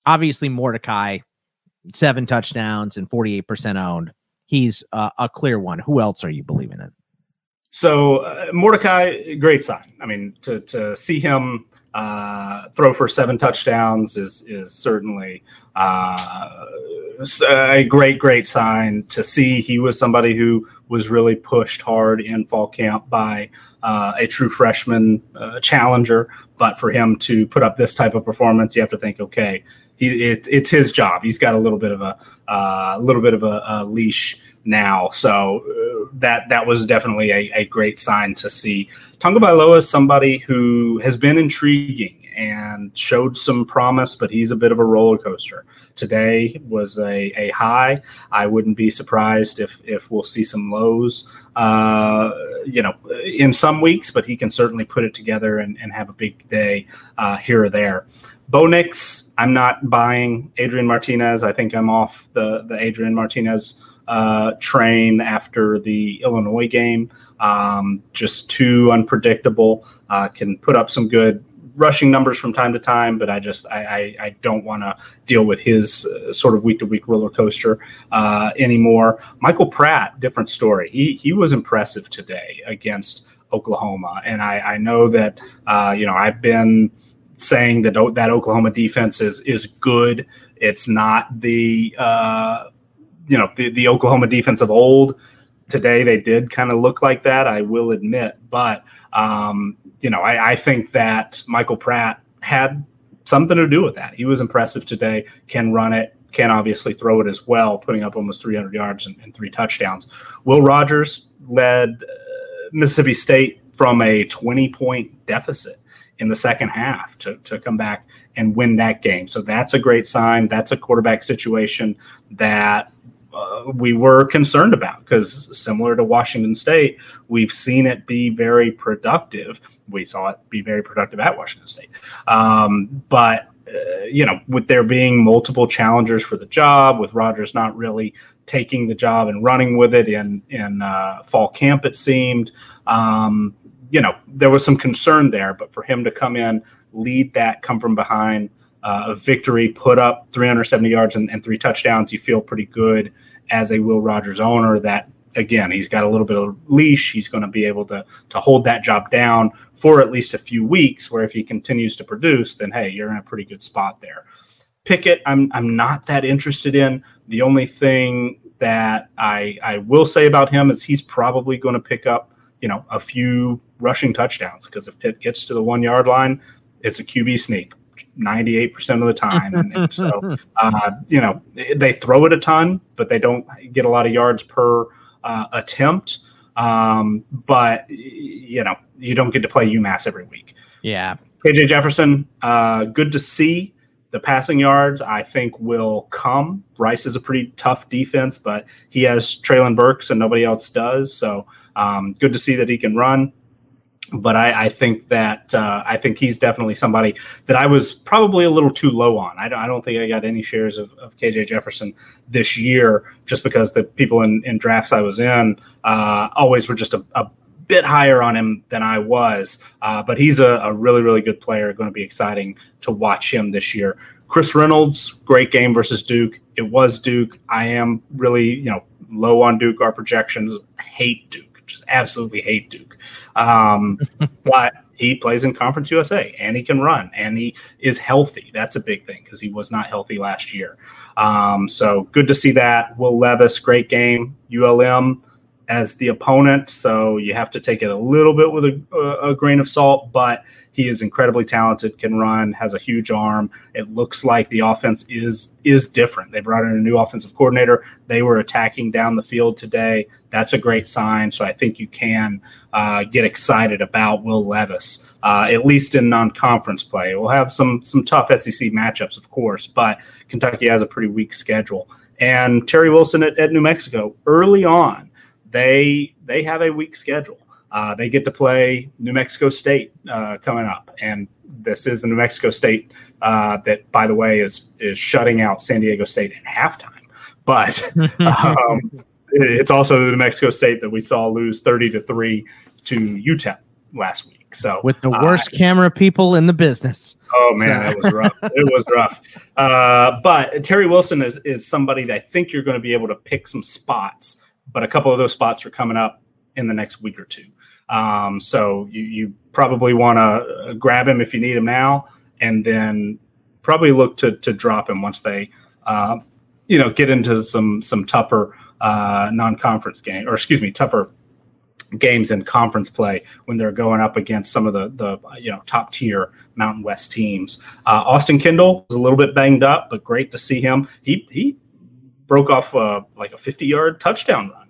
Obviously, Mordecai, seven touchdowns and 48% owned. He's uh, a clear one. Who else are you believing in? So uh, Mordecai, great sign. I mean, to to see him uh, throw for seven touchdowns is is certainly uh, a great, great sign to see. He was somebody who was really pushed hard in fall camp by uh, a true freshman uh, challenger. But for him to put up this type of performance, you have to think, okay, he it, it's his job. He's got a little bit of a uh, little bit of a, a leash now. So uh, that that was definitely a, a great sign to see. Tagovailoa is somebody who has been intriguing and showed some promise, but he's a bit of a roller coaster. Today was a, a high. I wouldn't be surprised if if we'll see some lows, uh, you know, in some weeks, but he can certainly put it together and, and have a big day uh, here or there. Bo Nix, I'm not buying Adrian Martinez. I think I'm off the the Adrian Martinez uh, train after the Illinois game. Um, just too unpredictable. Uh, can put up some good rushing numbers from time to time, but I just I I, I don't want to deal with his uh, sort of week to week roller coaster uh, anymore. Michael Pratt, different story. He he was impressive today against Oklahoma, and I I know that uh, you know I've been saying that that Oklahoma defense is is good. It's not the uh, you know the, the Oklahoma defense of old. Today they did kind of look like that. I will admit, but um, you know I, I think that Michael Pratt had something to do with that. He was impressive today. Can run it. can obviously throw it as well, putting up almost 300 yards and, and three touchdowns. Will Rogers led uh, Mississippi State from a 20 point deficit in the second half to, to come back and win that game. So that's a great sign. That's a quarterback situation that uh, we were concerned about because similar to Washington State, we've seen it be very productive. We saw it be very productive at Washington State. Um, but uh, you know, with there being multiple challengers for the job, with Rogers not really taking the job and running with it in in uh, fall camp, it seemed. Um, you know, there was some concern there, but for him to come in, lead that, come from behind, uh, a victory, put up 370 yards and, and, three touchdowns, you feel pretty good as a Will Rogers owner that again he's got a little bit of leash. He's going to be able to to hold that job down for at least a few weeks where if he continues to produce then hey you're in a pretty good spot there. Pickett I'm I'm not that interested in. The only thing that I I will say about him is he's probably going to pick up you know a few rushing touchdowns because if Pitt gets to the 1 yard line it's a QB sneak 98% of the time. And, so, uh, you know, they throw it a ton, but they don't get a lot of yards per uh, attempt. Um, but, you know, you don't get to play UMass every week. Yeah. KJ Jefferson, uh, good to see. The passing yards, I think, will come. Rice is a pretty tough defense, but he has Treylon Burks and nobody else does. So um, good to see that he can run but I, I, think that uh, I think he's definitely somebody that I was probably a little too low on. I don't, I don't think I got any shares of, of, KJ Jefferson this year, just because the people in, in drafts I was in uh, always were just a, a, bit higher on him than I was. Uh, but he's a, a, really, really good player. Going to be exciting to watch him this year. Chris Reynolds, great game versus Duke. It was Duke. I am really, you know, low on Duke. Our projections hate Duke just absolutely hate Duke. Um, but he plays in Conference USA and he can run and he is healthy. That's a big thing because he was not healthy last year. Um, so good to see that. Will Levis, great game. ULM as the opponent, so you have to take it a little bit with a, a grain of salt, but he is incredibly talented, can run, has a huge arm. It looks like the offense is is different. They brought in a new offensive coordinator. They were attacking down the field today. That's a great sign. So I think you can uh, get excited about Will Levis, uh, at least in non-conference play. We'll have some some tough SEC matchups, of course, but Kentucky has a pretty weak schedule. And Terry Wilson at, at New Mexico early on, they they have a weak schedule. Uh, they get to play New Mexico State uh, coming up, and this is the New Mexico State uh, that, by the way, is is shutting out San Diego State at halftime. But um, it's also the New Mexico State that we saw lose thirty to three to UTEP last week. So with the worst uh, camera people in the business. Oh man, so. that was rough. it was rough. Uh, but Terry Wilson is is somebody that I think you're going to be able to pick some spots. But a couple of those spots are coming up in the next week or two. Um, so you, you probably want to grab him if you need him now, and then probably look to to drop him once they, uh, you know, get into some some tougher uh, non-conference game, or excuse me, tougher games in conference play when they're going up against some of the the you know top tier Mountain West teams. Uh, Austin Kendall is a little bit banged up, but great to see him. He he broke off uh, like a 50 yard touchdown run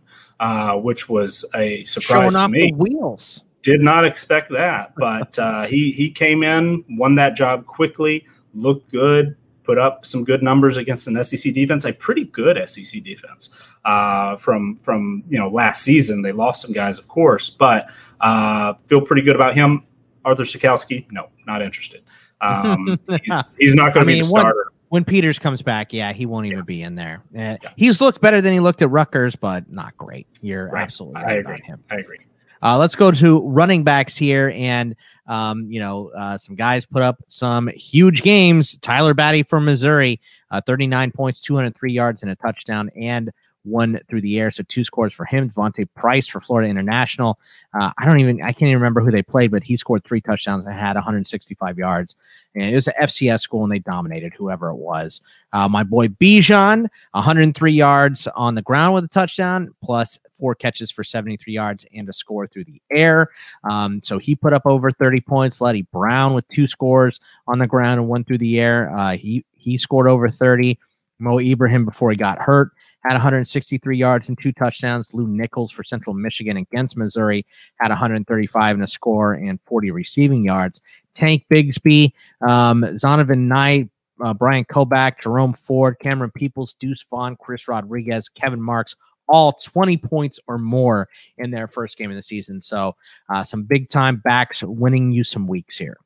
uh, which was a surprise Showing to me. wheels. Did not expect that, but uh, he he came in, won that job quickly, looked good, put up some good numbers against an SEC defense, a pretty good SEC defense uh, from from you know last season. They lost some guys, of course, but uh, feel pretty good about him. Arthur Sitkowski, no, not interested. Um, he's, he's, not going to be the starter when Peters comes back, yeah, he won't even yeah. be in there. Uh, yeah. He's looked better than he looked at Rutgers, but not great. You're right. absolutely right I agree. him. I agree. Uh, let's go to running backs here, and um, you know, uh, some guys put up some huge games. Tyler Badie from Missouri, uh, 39 points, 203 yards, and a touchdown, and one through the air. So two scores for him. D'Vonte Price for Florida International. Uh, I don't even, I can't even remember who they played, but he scored three touchdowns and had 165 yards. And it was an FCS school and they dominated whoever it was. Uh, my boy Bijan, 103 yards on the ground with a touchdown, plus four catches for 73 yards and a score through the air. Um, so he put up over 30 points. Leddie Brown with two scores on the ground and one through the air. Uh, he he scored over 30. Mo Ibrahim before he got hurt had 163 yards and two touchdowns. Lew Nichols for Central Michigan against Missouri had 135 and a score and 40 receiving yards. Tank Bigsby, um, Zonovan Knight, uh, Bryant Koback, Jerome Ford, Camerun Peoples, Deuce Vaughn, Chris Rodriguez, Kevin Marks, all 20 points or more in their first game of the season. So uh, some big time backs winning you some weeks here.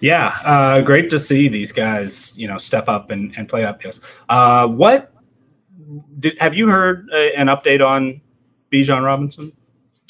Yeah, uh, great to see these guys, you know, step up and, and play up this. Uh, what did have you heard a, an update on Bijan Robinson?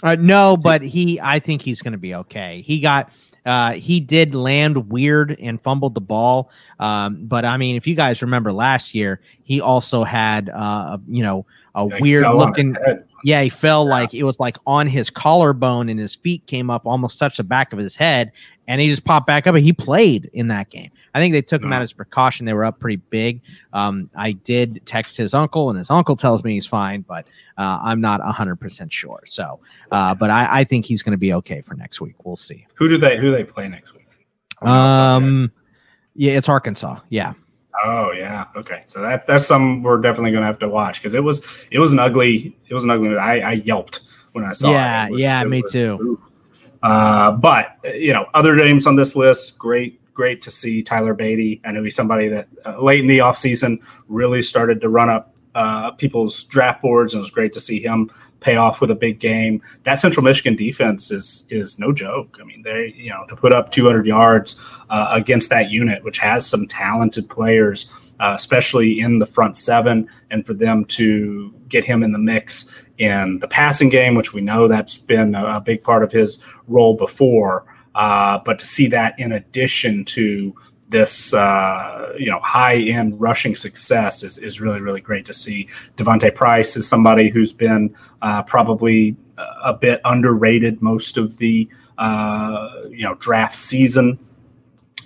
Uh, no, but he, I think he's going to be okay. He got, uh, he did land weird and fumbled the ball. Um, but I mean, if you guys remember last year, he also had, uh, you know, a Yeah, weird looking. Yeah, he fell like it was like on his collarbone, and his feet came up almost touched the back of his head, and he just popped back up. And he played in that game. I think they took him out as precaution. They were up pretty big. Um, I did text his uncle, and his uncle tells me he's fine, but uh, I'm not hundred percent sure. So, uh, but I, I think he's going to be okay for next week. We'll see. Who do they who they play next week? Um, yeah, it's Arkansas. Yeah. Oh yeah, okay. So that that's some we're definitely gonna have to watch because it was it was an ugly it was an ugly. I, I yelped when I saw Yeah, it. It was- yeah, it me was- too. Uh, but you know, other names on this list, great great to see Tyler Badie. I know he's somebody that uh, late in the offseason really started to run up uh, people's draft boards, and it was great to see him pay off with a big game. That Central Michigan defense is is no joke. I mean, they you know to put up 200 yards uh, against that unit, which has some talented players, uh, especially in the front seven, and for them to get him in the mix in the passing game, which we know that's been a, a big part of his role before. Uh, but to see that in addition to this, uh, you know, high end rushing success is, is really, really great to see. D'Vonte Price is somebody who's been uh, probably a- a bit underrated most of the, uh, you know, draft season.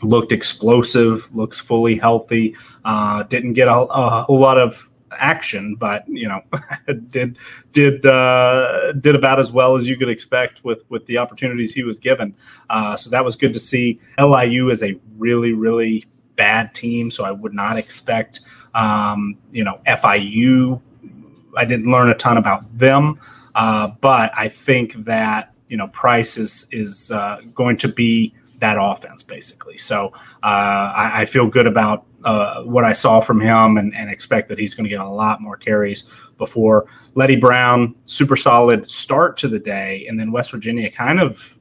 Looked explosive, looks fully healthy. Uh, didn't get a, a whole lot of action, but you know, did did uh, did about as well as you could expect with with the opportunities he was given. Uh, so that was good to see. LIU is a really really bad team, so I would not expect um, you know FIU. I didn't learn a ton about them, uh, but I think that you know Price is is uh, going to be that offense basically. So uh, I, I feel good about uh, what I saw from him and, and expect that he's going to get a lot more carries before Leddie Brown. Super solid start to the day, and then West Virginia kind of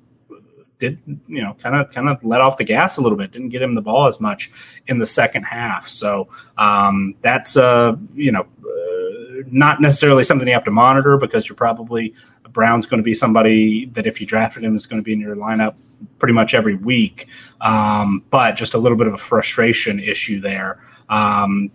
did you know kind of kind of let off the gas a little bit didn't get him the ball as much in the second half so um, that's uh you know uh, not necessarily something you have to monitor because you're probably brown's going to be somebody that if you drafted him is going to be in your lineup pretty much every week um, but just a little bit of a frustration issue there um,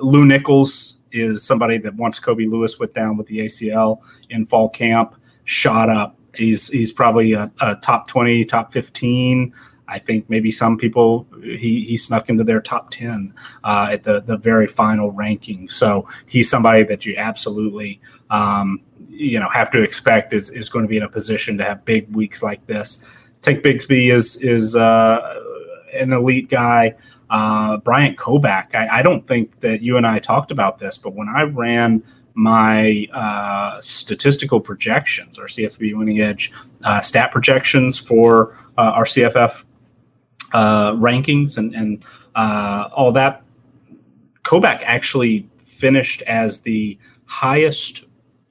lew nichols is somebody that once kobe lewis went down with the acl in fall camp shot up He's he's probably a, a top twenty, top fifteen. I think maybe some people he he snuck into their top ten uh, at the the very final ranking. So he's somebody that you absolutely um, you know have to expect is is going to be in a position to have big weeks like this. Tank Bigsby is is uh, an elite guy. Uh, Bryant Koback. I, I don't think that you and I talked about this, but when I ran my uh, statistical projections, our CFB winning edge uh, stat projections for uh, our CFF uh, rankings and, and all that. Koback actually finished as the highest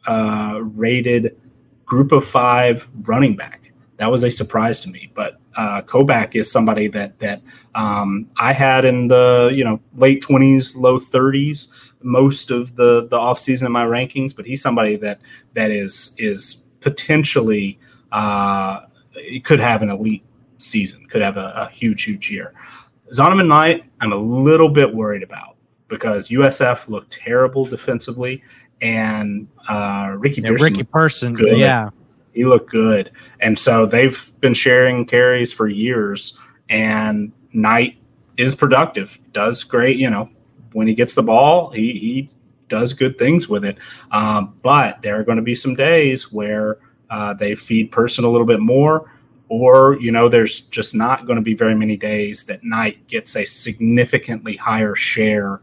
uh, rated group of five running back. That was a surprise to me, but uh, Koback is somebody that that um, I had in the you know late twenties, low thirties most of the the offseason in my rankings, but he's somebody that that is is potentially uh, could have an elite season, could have a, a huge huge year. Zonovan Knight, I'm a little bit worried about because USF looked terrible defensively, and uh, Ricky Yeah, Person Ricky good. Yeah. he looked good, and so they've been sharing carries for years. And Knight is productive, does great. You know, when he gets the ball, he he does good things with it. Um, but there are going to be some days where uh, they feed Person a little bit more, or you know, there's just not going to be very many days that Knight gets a significantly higher share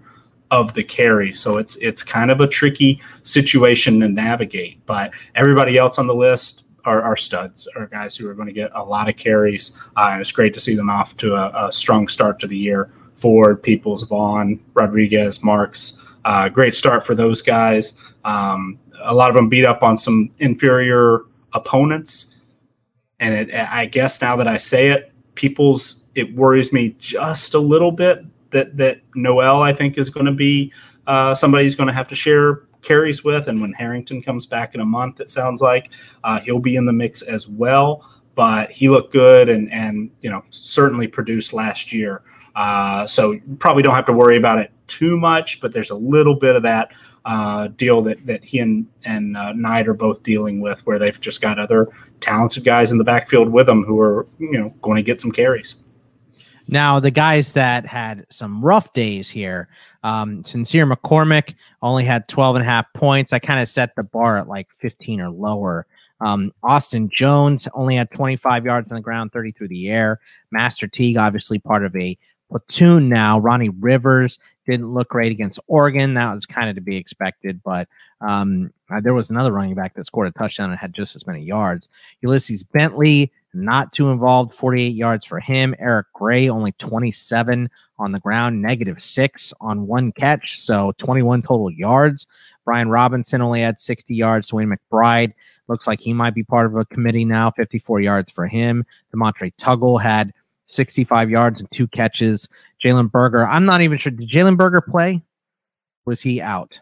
of the carry. So it's it's kind of a tricky situation to navigate. But everybody else on the list are, are studs, are guys who are going to get a lot of carries. Uh, and it's great to see them off to a, a strong start to the year. Ford, Peoples, Vaughn, Rodriguez, Marks. Uh, great start for those guys. Um, a lot of them beat up on some inferior opponents. And it, I guess now that I say it, Peoples, it worries me just a little bit that that Noel I think is going to be uh, somebody who's going to have to share carries with, and when Harrington comes back in a month, it sounds like uh, he'll be in the mix as well. But he looked good and and you know certainly produced last year. Uh, so probably don't have to worry about it too much, but there's a little bit of that uh, deal that that he and and uh, Knight are both dealing with, where they've just got other talented guys in the backfield with them who are you know going to get some carries. Now, the guys that had some rough days here, um, Sincere McCormick only had 12 and a half points. I kind of set the bar at like 15 or lower. Um, Austin Jones only had 25 yards on the ground, 30 through the air. Master Teague, obviously part of a platoon now. Ronnie Rivers didn't look great against Oregon. That was kind of to be expected, but um, uh, there was another running back that scored a touchdown and had just as many yards. Ulysses Bentley not too involved, 48 yards for him. Eric Gray, only 27 on the ground, negative six on one catch, so 21 total yards. Brian Robinson only had 60 yards. Wayne McBride looks like he might be part of a committee now, 54 yards for him. Demontre Tuggle had 65 yards and two catches. Jalen Berger, I'm not even sure. Did Jalen Berger play? Was he out?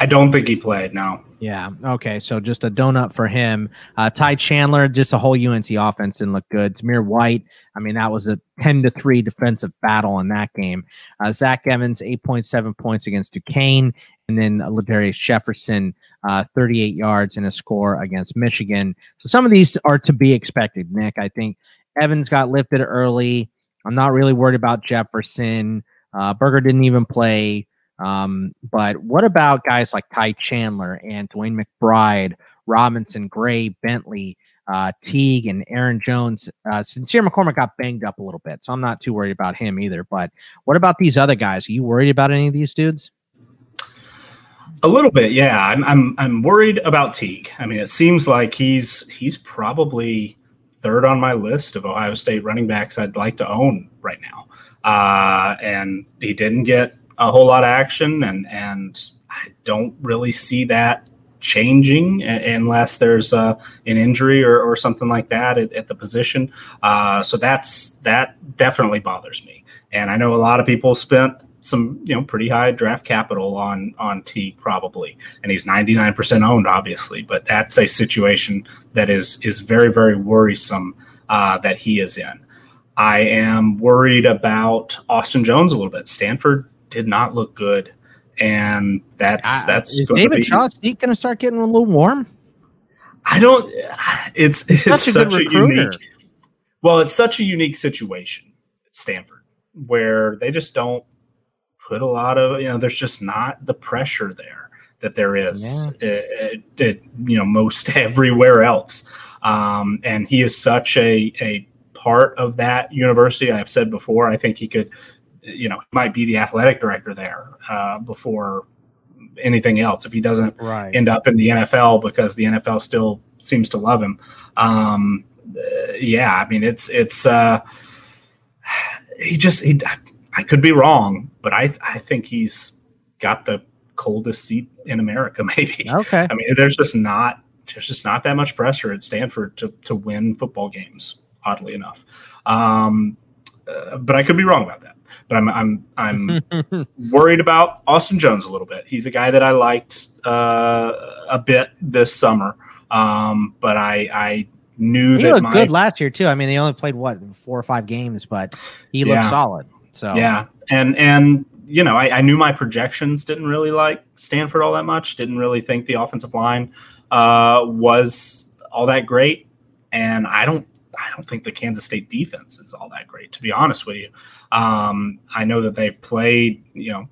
I don't think he played. No. Yeah. Okay. So just a donut for him. Uh, Ty Chandler, just a whole UNC offense didn't look good. Zamir White. I mean, that was a ten to three defensive battle in that game. Uh, Zach Evans, eight point seven points against Duquesne, and then uh, Ladarius Jefferson, uh, thirty eight yards and a score against Michigan. So some of these are to be expected. Nick, I think Evans got lifted early. I'm not really worried about Jefferson. Uh, Berger didn't even play. Um, but what about guys like Ty Chandler and DeWayne McBride, Robinson, Gray, Bentley, uh, Teague, and Aaron Jones? Uh, Sincere McCormick got banged up a little bit, so I'm not too worried about him either. But what about these other guys? Are you worried about any of these dudes? A little bit, yeah. I'm I'm I'm worried about Teague. I mean, it seems like he's he's probably third on my list of Ohio State running backs I'd like to own right now. Uh, and he didn't get a whole lot of action, and and I don't really see that changing unless there's uh, an injury or, or something like that at, at the position. Uh, so that's that definitely bothers me. And I know a lot of people spent some you know pretty high draft capital on on T probably, and he's 99% owned obviously. But that's a situation that is is very very worrisome uh, that he is in. I am worried about Austin Jones a little bit. Stanford did not look good, and that's that's is David Shaw's seat going to start getting a little warm. I don't. It's it's such a, such a unique. Well, it's such a unique situation at Stanford where they just don't put a lot of you know. There's just not the pressure there that there is yeah. at, at, you know most everywhere else. Um, and he is such a a part of that university. I've said before, I think he could you know, might be the athletic director there uh, before anything else if he doesn't right. end up in the NFL because the NFL still seems to love him. Um, uh, yeah, I mean it's it's uh, he just he I could be wrong, but I I think he's got the coldest seat in America maybe. Okay. I mean there's just not there's just not that much pressure at Stanford to to win football games oddly enough. Um, uh, but I could be wrong about that but I'm I'm I'm worried about Austin Jones a little bit. He's a guy that I liked uh, a bit this summer, um, but I I knew he that looked my, good last year too. I mean, they only played what four or five games, but he looked yeah. solid. So yeah, and and you know I, I, knew my projections didn't really like Stanford all that much. Didn't really think the offensive line uh, was all that great, and I don't I don't think the Kansas State defense is all that great, to be honest with you. Um, I know that they've played, you know,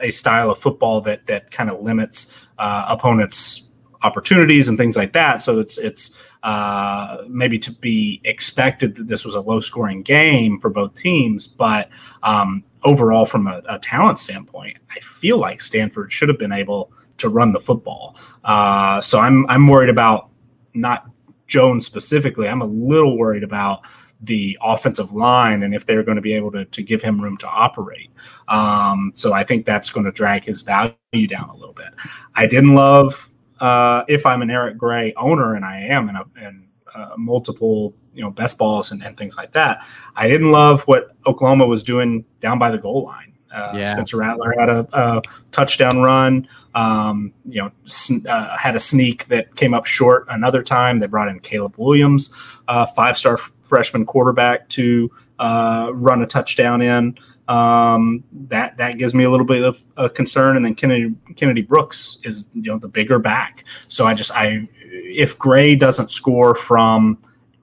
a style of football that that kind of limits uh, opponents' opportunities and things like that. So it's it's uh, maybe to be expected that this was a low scoring game for both teams, but um, overall, from a, a, talent standpoint, I feel like Stanford should have been able to run the football. Uh, so I'm I'm worried about not Jones specifically. I'm a little worried about the offensive line and if they're going to be able to, to give him room to operate. Um, so I think that's going to drag his value down a little bit. I didn't love uh, if I'm an Eric Gray owner, and I am, and, and uh, multiple you know best balls and, and, things like that. I didn't love what Oklahoma was doing down by the goal line. Uh, yeah. Spencer Rattler had a, a touchdown run. Um, you know, sn- uh, had a sneak that came up short another time. They brought in Caleb Williams, uh, five star freshman quarterback to uh, run a touchdown in. Um, that that gives me a little bit of a concern. And then Kennedy Kennedy Brooks is you know the bigger back. So I just I if Gray doesn't score from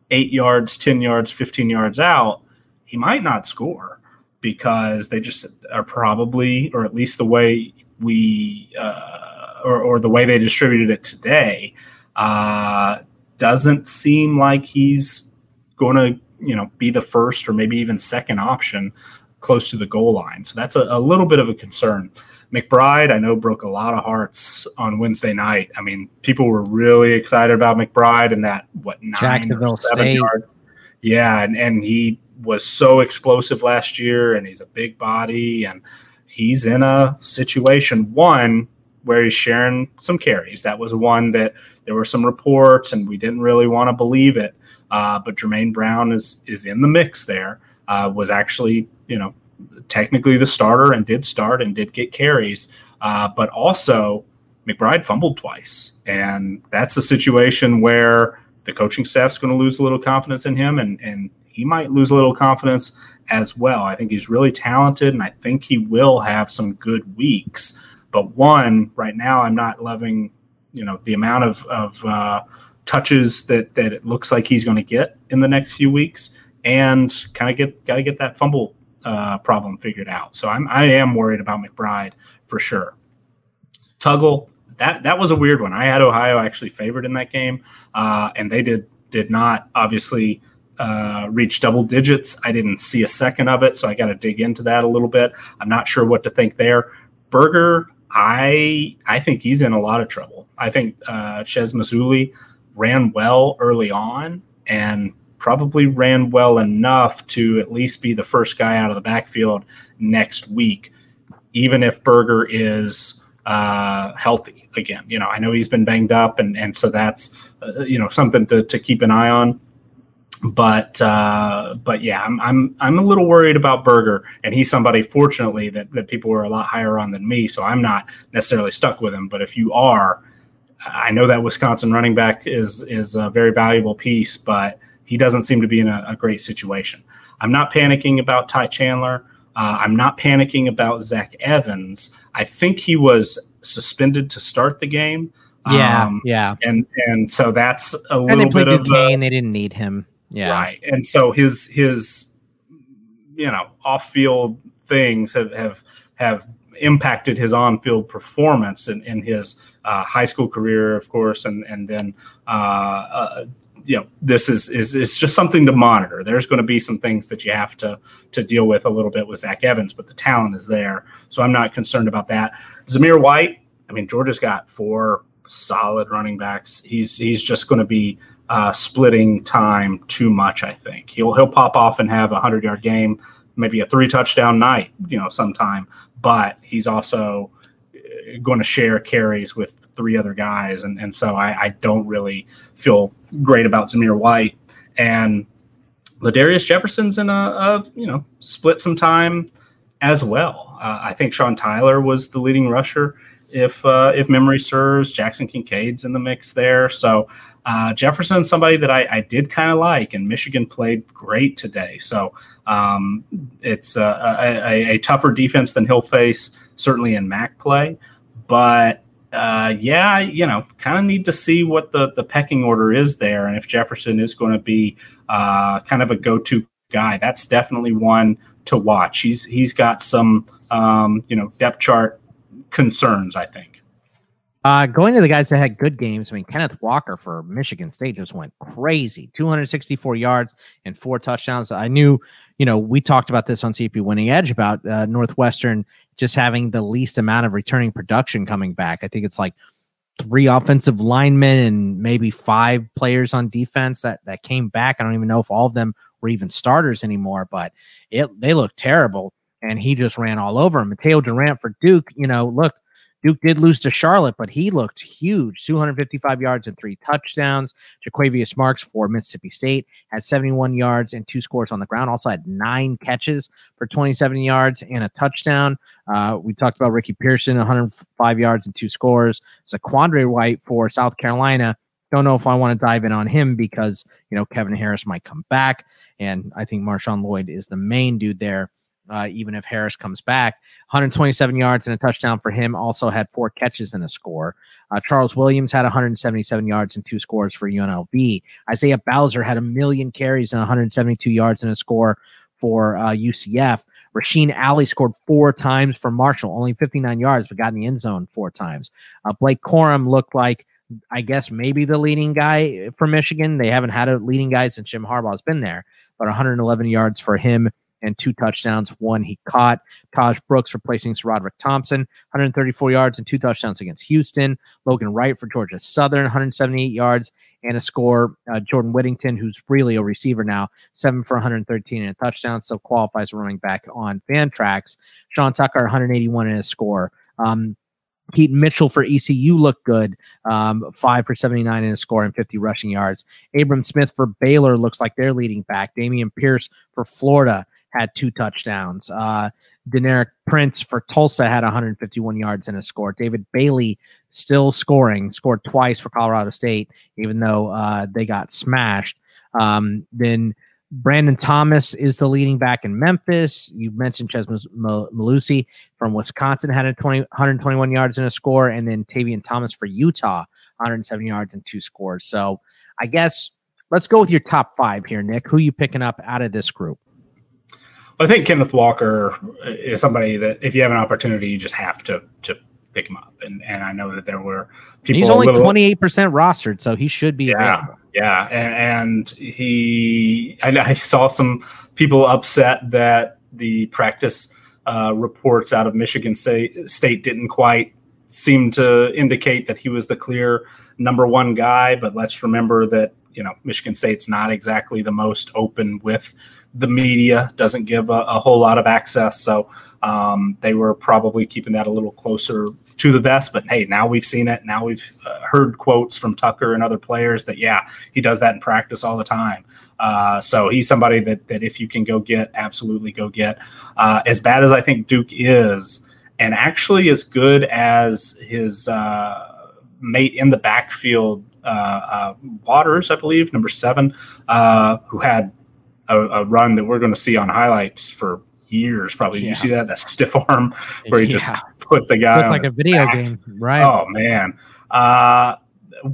eight yards, ten yards, fifteen yards out, he might not score because they just are probably, or at least the way we uh, or, or the way they distributed it today, uh, doesn't seem like he's going to you know be the first or maybe even second option close to the goal line. So that's a, a, little bit of a concern. McBride, I know, broke a lot of hearts on Wednesday night. I mean, people were really excited about McBride and that what nine Jacksonville or seven State. yard. Yeah, and, and he was so explosive last year, and he's a big body, and he's in a situation one where he's sharing some carries. That was one that there were some reports, and we didn't really want to believe it. Uh, but Jermaine Brown is is in the mix there. Uh, was actually you know technically the starter and did start and did get carries, uh, but also McBride fumbled twice, and that's a situation where the coaching staff's going to lose a little confidence in him, and and he might lose a little confidence as well. I think he's really talented, and I think he will have some good weeks. But one, right now, I'm not loving, you know, the amount of of uh, touches that that it looks like he's going to get in the next few weeks, and kind of get got to get that fumble uh, problem figured out. So I'm I am worried about McBride for sure. Tuggle that that was a weird one. I had Ohio actually favored in that game, uh, and they did did not obviously uh, reach double digits. I didn't see a second of it, so I got to dig into that a little bit. I'm not sure what to think there. Berger, I I think he's in a lot of trouble. I think uh, Chez Mazzulla ran well early on and probably ran well enough to at least be the first guy out of the backfield next week, even if Berger is uh, healthy again. You know, I know he's been banged up, and and so that's uh, you know something to, to keep an eye on. But uh, but yeah, I'm I'm I'm a little worried about Berger, and he's somebody fortunately that that people were a lot higher on than me, so I'm not necessarily stuck with him. But if you are, I know that Wisconsin running back is is a very valuable piece, but he doesn't seem to be in a, a great situation. I'm not panicking about Ty Chandler. Uh, I'm not panicking about Zach Evans. I think he was suspended to start the game. Yeah, um, yeah, and and so that's a and little bit of Duquesne, they didn't need him. Yeah, right. And so his his you know off field things have have have impacted his on field performance in, in his uh, high school career, of course, and and then uh, uh, you know this is is is just something to monitor. There's going to be some things that you have to to deal with a little bit with Zach Evans, but the talent is there, so I'm not concerned about that. Zamir White, I mean Georgia's got four solid running backs. He's he's just going to be uh, splitting time too much. I think he'll he'll pop off and have a hundred yard game, maybe a three touchdown night, you know, sometime. But he's also going to share carries with three other guys, and and so I, I don't really feel great about Zamir White and Ladarius Jefferson's in a, a you know split some time as well. Uh, I think Sean Tyler was the leading rusher if uh, if memory serves. Jackson Kincaid's in the mix there, so. Uh, Jefferson, somebody that I, I did kind of like, and Michigan played great today. So um, it's a, a, a, tougher defense than he'll face certainly in MAC play. But uh, yeah, you know, kind of need to see what the the pecking order is there, and if Jefferson is going to be uh, kind of a go to guy. That's definitely one to watch. He's he's got some um, you know depth chart concerns, I think. Uh, going to the guys that had good games, I mean, Kenneth Walker for Michigan State just went crazy 264 yards and four touchdowns. I knew you know, we talked about this on CFB Winning Edge about uh, Northwestern just having the least amount of returning production coming back. I think it's like three offensive linemen and maybe five players on defense that that came back. I don't even know if all of them were even starters anymore, but it they look terrible. And he just ran all over him. Mataeo Durant for Duke, you know, look, Duke did lose to Charlotte, but he looked huge 255 yards and three touchdowns. Jo'quavious Marks for Mississippi State had 71 yards and two scores on the ground. Also had nine catches for 27 yards and a touchdown. Uh, we talked about Ricky Person, 105 yards and two scores. Zaquandre White for South Carolina. Don't know if I want to dive in on him because, you know, Kevin Harris might come back. And I think Marshawn Lloyd is the main dude there uh, even if Harris comes back. 127 yards and a touchdown for him. Also had four catches and a score. Uh, Charles Williams had 177 yards and two scores for UNLV. Isaiah Bowser had a million carries and 172 yards and a score for uh, UCF. Rasheen Ali scored four times for Marshall, only 59 yards, but got in the end zone four times. Uh, Blake Corum looked like, I guess, maybe the leading guy for Michigan. They haven't had a leading guy since Jim Harbaugh's been there, but 111 yards for him and two touchdowns. One he caught. Tahj Brooks replacing Roderick Thompson, 134 yards and two touchdowns against Houston. Logan Wright for Georgia Southern, 178 yards and a score. Uh, Jordan Whittington, who's really a receiver now, seven for 113 and a touchdown, so qualifies running back on Fantrax. Sean Tucker, 181 and a score. Um, Keaton Mitchell for ECU looked good, um, five for 79 in a score and 50 rushing yards. Abram Smith for Baylor looks like they're leading back. Dameon Pierce for Florida had two touchdowns. Uh, Deneric Prince for Tulsa had 151 yards and a score. David Bailey still scoring, scored twice for Colorado State, even though uh, they got smashed. Um, then Brandon Thomas is the leading back in Memphis. You mentioned Chez Mellusi from Wisconsin had a 20, 121 yards and a score, and then Tavion Thomas for Utah, 107 yards and two scores. So I guess let's go with your top five here, Nick. Who you picking up out of this group? I think Kenneth Walker is somebody that if you have an opportunity, you just have to to pick him up. And and I know that there were people. He's only twenty eight percent rostered, so he should be. Yeah, available. yeah, and and he. I, I, saw some people upset that the practice uh, reports out of Michigan State, State didn't quite seem to indicate that he was the clear number one guy. But let's remember that you know Michigan State's not exactly the most open with the media doesn't give a, a whole lot of access. So um, they were probably keeping that a little closer to the vest. But hey, now we've seen it. Now we've uh, heard quotes from Tucker and other players that yeah, he does that in practice all the time. Uh, so he's somebody that that if you can go get, absolutely go get. Uh, as bad as I think Duke is, and actually as good as his uh, mate in the backfield. Uh, uh, Waters, I believe, number seven, who had a, a run that we're going to see on highlights for years. Probably yeah. you see that that stiff arm where he yeah. just put the guy like a video back. game, right? Oh man. Uh,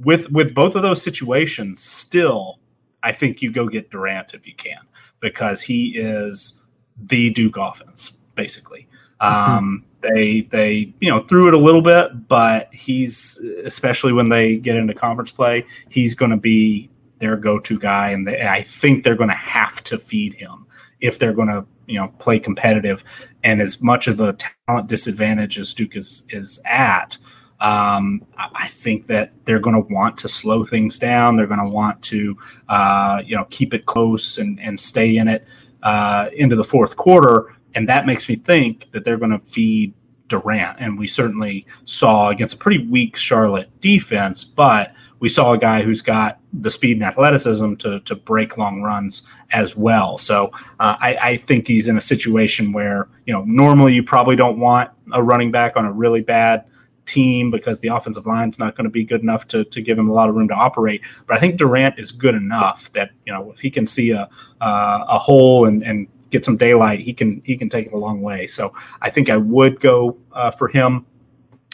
with with both of those situations, still, I think you go get Durant if you can because he is the Duke offense basically. Mm-hmm. Um, they they you know threw it a little bit, but he's especially when they get into conference play, he's going to be their go-to guy, and they, I think they're going to have to feed him if they're going to you know play competitive. And as much of a talent disadvantage as Duke is is at, um, I think that they're going to want to slow things down. They're going to want to uh, you know keep it close and and stay in it uh, into the fourth quarter. And that makes me think that they're going to feed Durant. And we certainly saw against a pretty weak Charlotte defense, but we saw a guy who's got the speed and athleticism to to break long runs as well. So uh, I, I, think he's in a situation where you know normally you probably don't want a running back on a really bad team because the offensive line's not going to be good enough to, to give him a lot of room to operate. But I think Durant is good enough that you know if he can see a uh, a hole and, and get some daylight, he can he can take it a long way. So I think I would go uh, for him.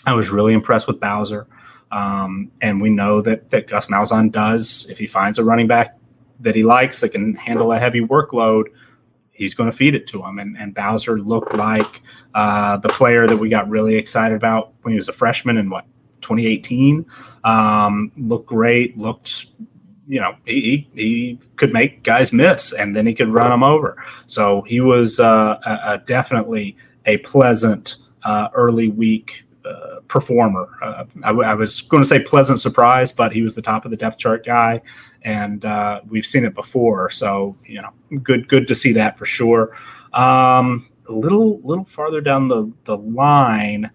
I was really impressed with Bowser. Um, and we know that that Gus Malzahn does. If he finds a running back that he likes that can handle a heavy workload, he's going to feed it to him. And, and Bowser looked like uh, the player that we got really excited about when he was a freshman in what 2018. Um, looked great. Looked you know, he, he could make guys miss and then he could run them over. So he was uh, a, a definitely a pleasant uh, early week uh, performer. Uh, I, w- I was going to say pleasant surprise, but he was the top of the depth chart guy, and uh, we've seen it before. So you know, good good to see that for sure. Um, a little little farther down the the line.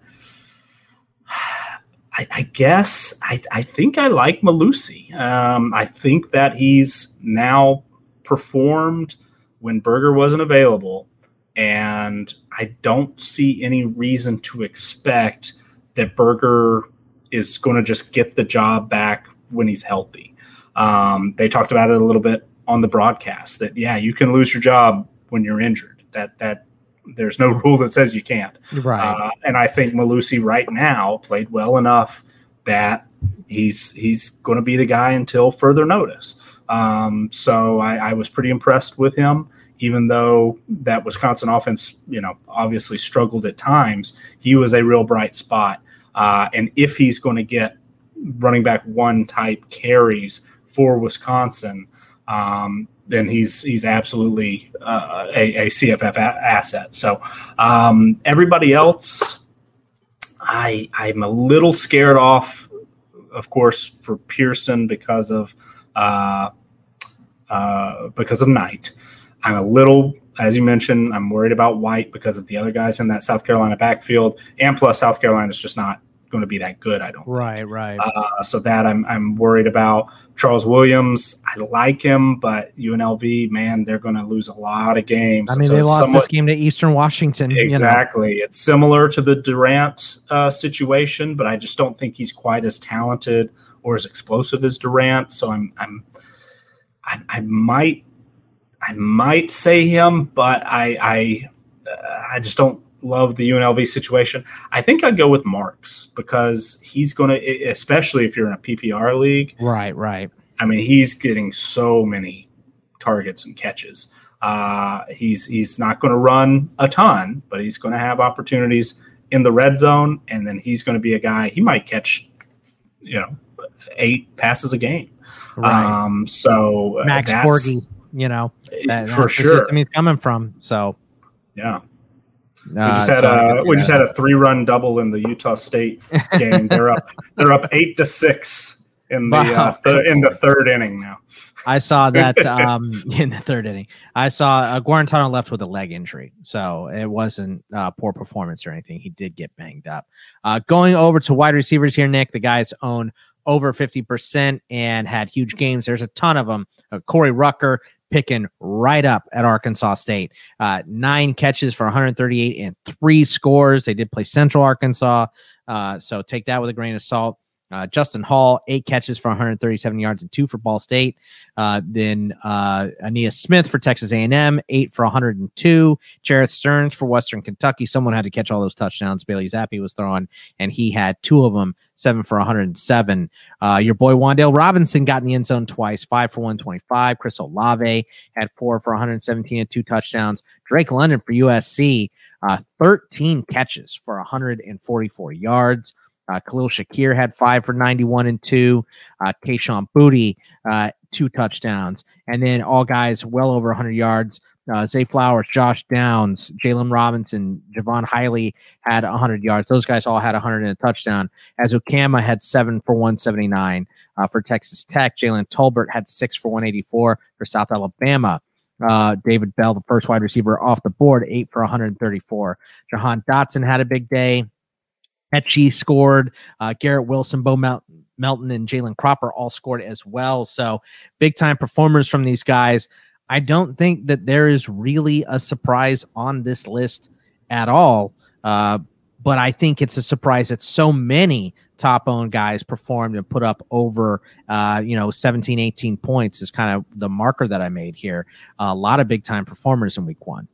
I, I guess I, I think I like Mellusi. Um, I think that he's now performed when Berger wasn't available, and I don't see any reason to expect that Berger is going to just get the job back when he's healthy. Um, they talked about it a little bit on the broadcast that yeah, you can lose your job when you're injured. That that there's no rule that says you can't. Right. Uh, and I think Mellusi right now played well enough that he's he's going to be the guy until further notice. Um, so I, I, was pretty impressed with him, even though that Wisconsin offense, you know, obviously struggled at times. He was a real bright spot. Uh, and if he's going to get running back one type carries for Wisconsin, um, then he's he's absolutely uh, a, a, CFF a- asset. So um, everybody else, I I'm a little scared off, of course, for Person because of uh, uh, because of Knight. I'm a little, as you mentioned, I'm worried about White because of the other guys in that South Carolina backfield, and plus South Carolina is just not going to be that good. I don't. Right, think. right. Uh, so that I'm I'm worried about Charles Williams. I like him, but UNLV, man, they're going to lose a lot of games. I mean, so they lost somewhat, this game to Eastern Washington. Exactly. You know. It's similar to the Durant uh, situation, but I just don't think he's quite as talented or as explosive as Durant. So I'm I'm I, I might I might say him, but I I uh, I just don't love the UNLV situation. I think I'd go with Marks because he's going to, especially if you're in a PPR league. Right, right. I mean, he's getting so many targets and catches. Uh, he's he's not going to run a ton, but he's going to have opportunities in the red zone, and then he's going to be a guy. He might catch, you know, eight passes a game. Right. Um, so Max Borghi, you know, that, for that's sure. the system he's coming from. So yeah. We just had a we just had a three run double in the Utah State game. they're up they're up eight to six in the wow. uh, th- in the third inning now. I saw that um, in the third inning. I saw uh, Guarantano left with a leg injury, so it wasn't uh, poor performance or anything. He did get banged up. Uh, going over to wide receivers here, Nick. The guys own over 50% and had huge games. There's a ton of them. Uh, Corey Rucker, picking right up at Arkansas State. Uh, nine catches for 138 and three scores. They did play Central Arkansas, uh, so take that with a grain of salt. Uh, Justin Hall, eight catches for 137 yards and two for Ball State. Uh, then uh, Ainias Smith for Texas A&M, eight for 102. Jerreth Sterns for Western Kentucky. Someone had to catch all those touchdowns. Bailey Zappe was throwing, and he had two of them, seven for 107. Uh, your boy Wan'Dale Robinson got in the end zone twice, five for 125. Chris Olave had four for 117 and two touchdowns. Drake London for USC, uh, 13 catches for 144 yards. Uh, Khalil Shakir had five for 91 and two. Uh, Kayshon Boutte, uh, two touchdowns. And then all guys well over 100 yards. Uh, Zay Flowers, Josh Downs, Jalen Robinson, Javon Hiley had 100 yards. Those guys all had 100 and a touchdown. Ezukanma had seven for 179 uh, for Texas Tech. Jalen Tolbert had six for 184 for South Alabama. Uh, David Bell, the first wide receiver off the board, eight for 134. Jahan Dotson had a big day. Etchie scored. Uh, Garrett Wilson, Bo Melton, Melton and Jalen Cropper all scored as well. So big time performers from these guys. I don't think that there is really a surprise on this list at all. Uh, but I think it's a surprise that so many top owned guys performed and put up over, uh, you know, 17, 18 points is kind of the marker that I made here. Uh, a lot of big time performers in week one.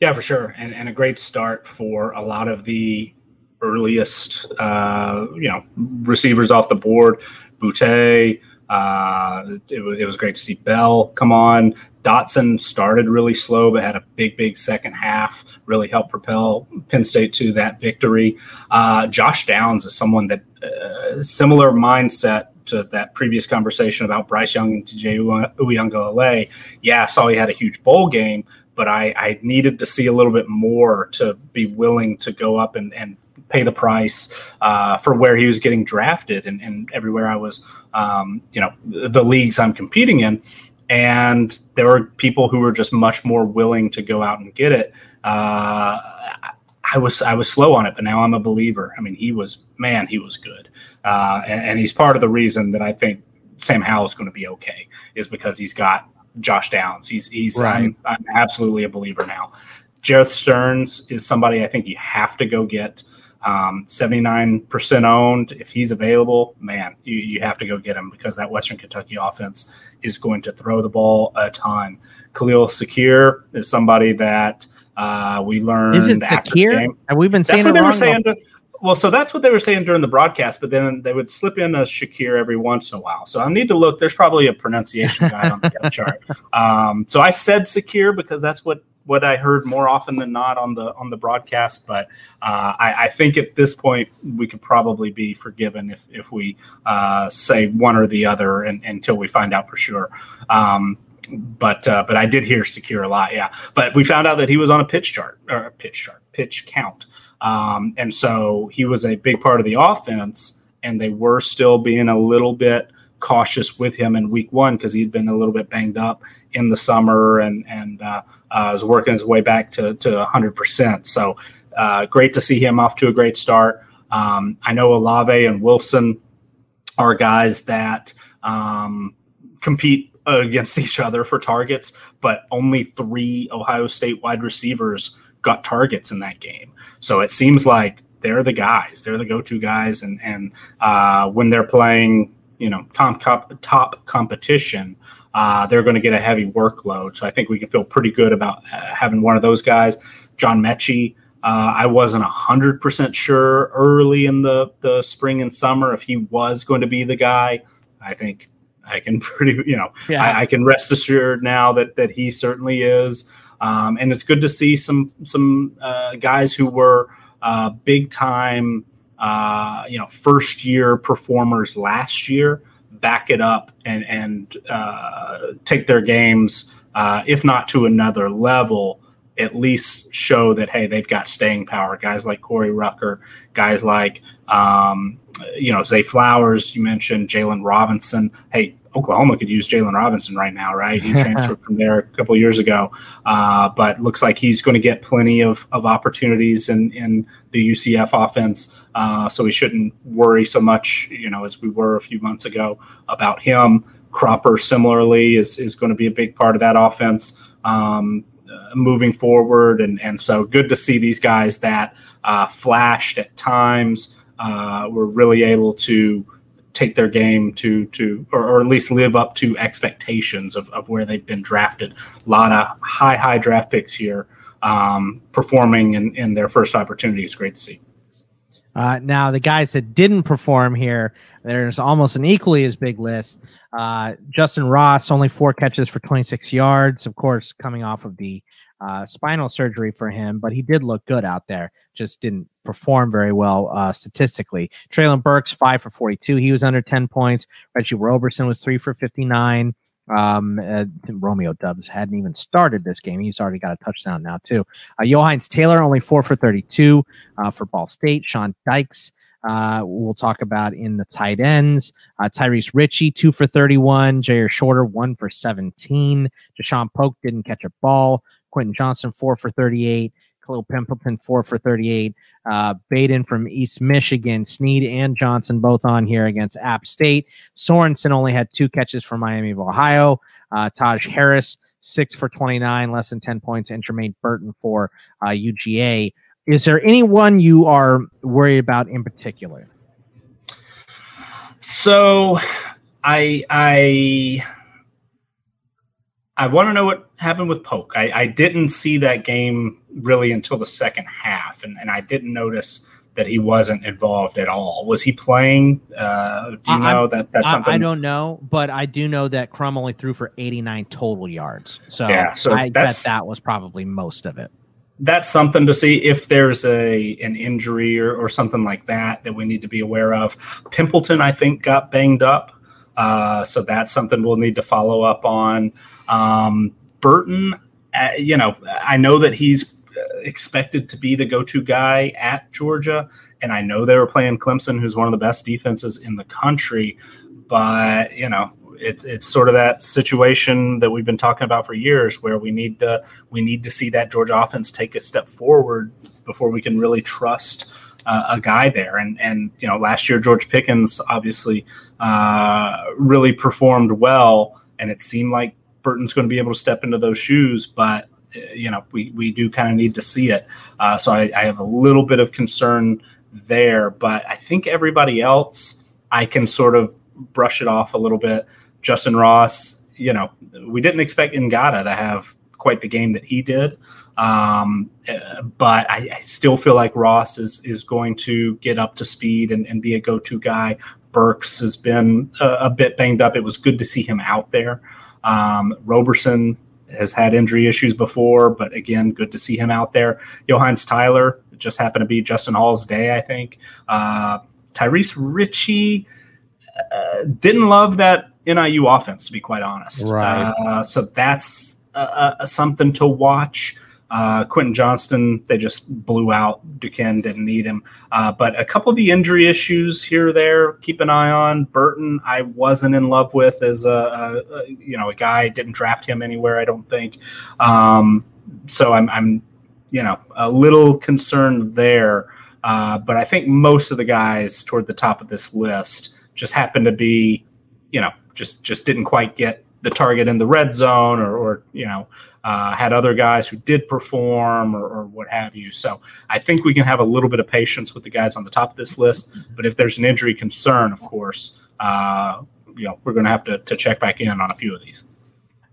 Yeah, for sure. And, and a great start for a lot of the earliest, uh, you know, receivers off the board. Boutte, uh, it, was, it was great to see Bell come on. Dotson started really slow, but had a big, big second half. Really helped propel Penn State to that victory. Uh, Josh Downs is someone that uh, similar mindset to that previous conversation about Bryce Young and TJ Uiagalelei, yeah, I saw he had a huge bowl game, but I, I needed to see a little bit more to be willing to go up and, and pay the price uh, for where he was getting drafted and, and everywhere I was, um, you know, the leagues I'm competing in. And there were people who were just much more willing to go out and get it. Uh, I was I was slow on it, but now I'm a believer. I mean, he was man, he was good, uh, and, and he's part of the reason that I think Sam Howell is going to be okay is because he's got Josh Downs. He's he's Right. I'm, I'm absolutely a believer now. Jerreth Sterns is somebody I think you have to go get. Um, 79% owned. If he's available, man, you, you have to go get him because that Western Kentucky offense is going to throw the ball a ton. Khalil Sakir is somebody that uh, we learned Is it after the Sakir? game. Have we been That's saying what it wrong? saying. to- well, so that's what they were saying during the broadcast, but then they would slip in a Shakir every once in a while. So I need to look. There's probably a pronunciation guide on the depth chart. Um, so I said Sakir because that's what what I heard more often than not on the on the broadcast. But uh, I, I think at this point we could probably be forgiven if if we uh, say one or the other and, until we find out for sure. Um, but uh, but I did hear secure a lot, yeah. But we found out that he was on a pitch chart or a pitch chart, pitch count, um, and so he was a big part of the offense. And they were still being a little bit cautious with him in week one because he'd been a little bit banged up in the summer and and uh, uh, was working his way back to to 100. percent So uh, great to see him off to a great start. Um, I know Olave and Wilson are guys that um, compete against each other for targets, but only three Ohio State wide receivers got targets in that game. So it seems like they're the guys, they're the go-to guys, and and uh, when they're playing, you know, top comp- top competition, uh, they're going to get a heavy workload. So I think we can feel pretty good about uh, having one of those guys. John Metchie, uh, I wasn't hundred percent sure early in the the spring and summer if he was going to be the guy. I think I can pretty, you know, Yeah. I, I can rest assured now that that he certainly is. Um, and it's good to see some some uh, guys who were uh, big time, uh, you know, first year performers last year back it up and and uh, take their games, uh, if not to another level, at least show that hey they've got staying power. Guys like Corey Rucker, guys like um, you know Zay Flowers. You mentioned Jalen Robinson. Hey, Oklahoma could use Jalen Robinson right now, right? He transferred from there a couple years ago, uh, but looks like he's going to get plenty of, of opportunities in, in the UCF offense. Uh, so we shouldn't worry so much, you know, as we were a few months ago about him. Cropper similarly is, is going to be a big part of that offense. Um, uh, moving forward, and and so good to see these guys that uh, flashed at times uh, were really able to take their game to to or, or at least live up to expectations of, of where they've been drafted. A lot of high high draft picks here um, performing in, in their first opportunity is great to see. Uh, now, the guys that didn't perform here, there's almost an equally as big list. Uh, Justin Ross, only four catches for 26 yards, of course, coming off of the uh, spinal surgery for him, but he did look good out there. Just didn't perform very well uh, statistically. Traylon Burks, five for 42. He was under 10 points. Reggie Roberson was three for 59. Um, uh, Romeo Doubs hadn't even started this game. He's already got a touchdown now, too. Uh, Johannes Taylor, only four for 32 uh, for Ball State. Sean Dykes, uh, we'll talk about in the tight ends. Uh, Tyrese Ritchie, two for 31. Jair Shorter, one for 17. Deshaun Polk didn't catch a ball. Quentin Johnston, four for 38. Khalil Pimpleton, four for 38. Uh, Baden from East Michigan, Sneed and Johnson both on here against App State. Sorensen only had two catches for Miami of Ohio. Uh, Taj Harris, six for 29, less than 10 points, and Jermaine Burton for uh, UGA. Is there anyone you are worried about in particular? So I I I want to know what happened with Polk. I, I didn't see that game really until the second half, and, and I didn't notice that he wasn't involved at all. Was he playing? Uh, do you I- know that that's I- something? I, don't know, but I do know that Crum only threw for 89 total yards. So, Yeah, so I bet that was probably most of it. that's something to see if there's a an injury or, or something like that that we need to be aware of. Pimpleton, I think, got banged up, uh, so that's something we'll need to follow up on. Um, Burton, uh, you know, I know that he's uh, expected to be the go-to guy at Georgia, and I know they were playing Clemson, who's one of the best defenses in the country. But you know, it, it's sort of that situation that we've been talking about for years, where we need to we need to see that Georgia offense take a step forward before we can really trust uh, a guy there. And and you know, last year George Pickens obviously uh, really performed well, and it seemed like Burton's going to be able to step into those shoes, but uh, you know, we we do kind of need to see it. Uh, so I, I have a little bit of concern there, but I think everybody else I can sort of brush it off a little bit. Justin Ross, you know, we didn't expect Ngata to have quite the game that he did. Um, uh, but I, I, still feel like Ross is is going to get up to speed and, and be a go to guy. Burks has been a, a, bit banged up. It was good to see him out there. Um, Roberson has had injury issues before, but again, good to see him out there. Johannes Tyler just happened to be Justin Hall's day, I think. Uh, Tyrese Ritchie uh, didn't love that NIU offense, to be quite honest. Right. Uh, so that's something to watch. Uh, Quentin Johnston, they just blew out. Duquesne didn't need him. Uh, but a couple of the injury issues here or there, keep an eye on. Burton, I wasn't in love with as a, a, you know a guy. Didn't draft him anywhere, I don't think. Um, so I'm, I'm, you know, a little concerned there. Uh, but I think most of the guys toward the top of this list just happened to be, you know, just just didn't quite get the target in the red zone or, or you know uh, had other guys who did perform or, or, what have you. So i think we can have a little bit of patience with the guys on the top of this list. But if there's an injury concern of course uh, you know we're going to have to, check back in on a few of these.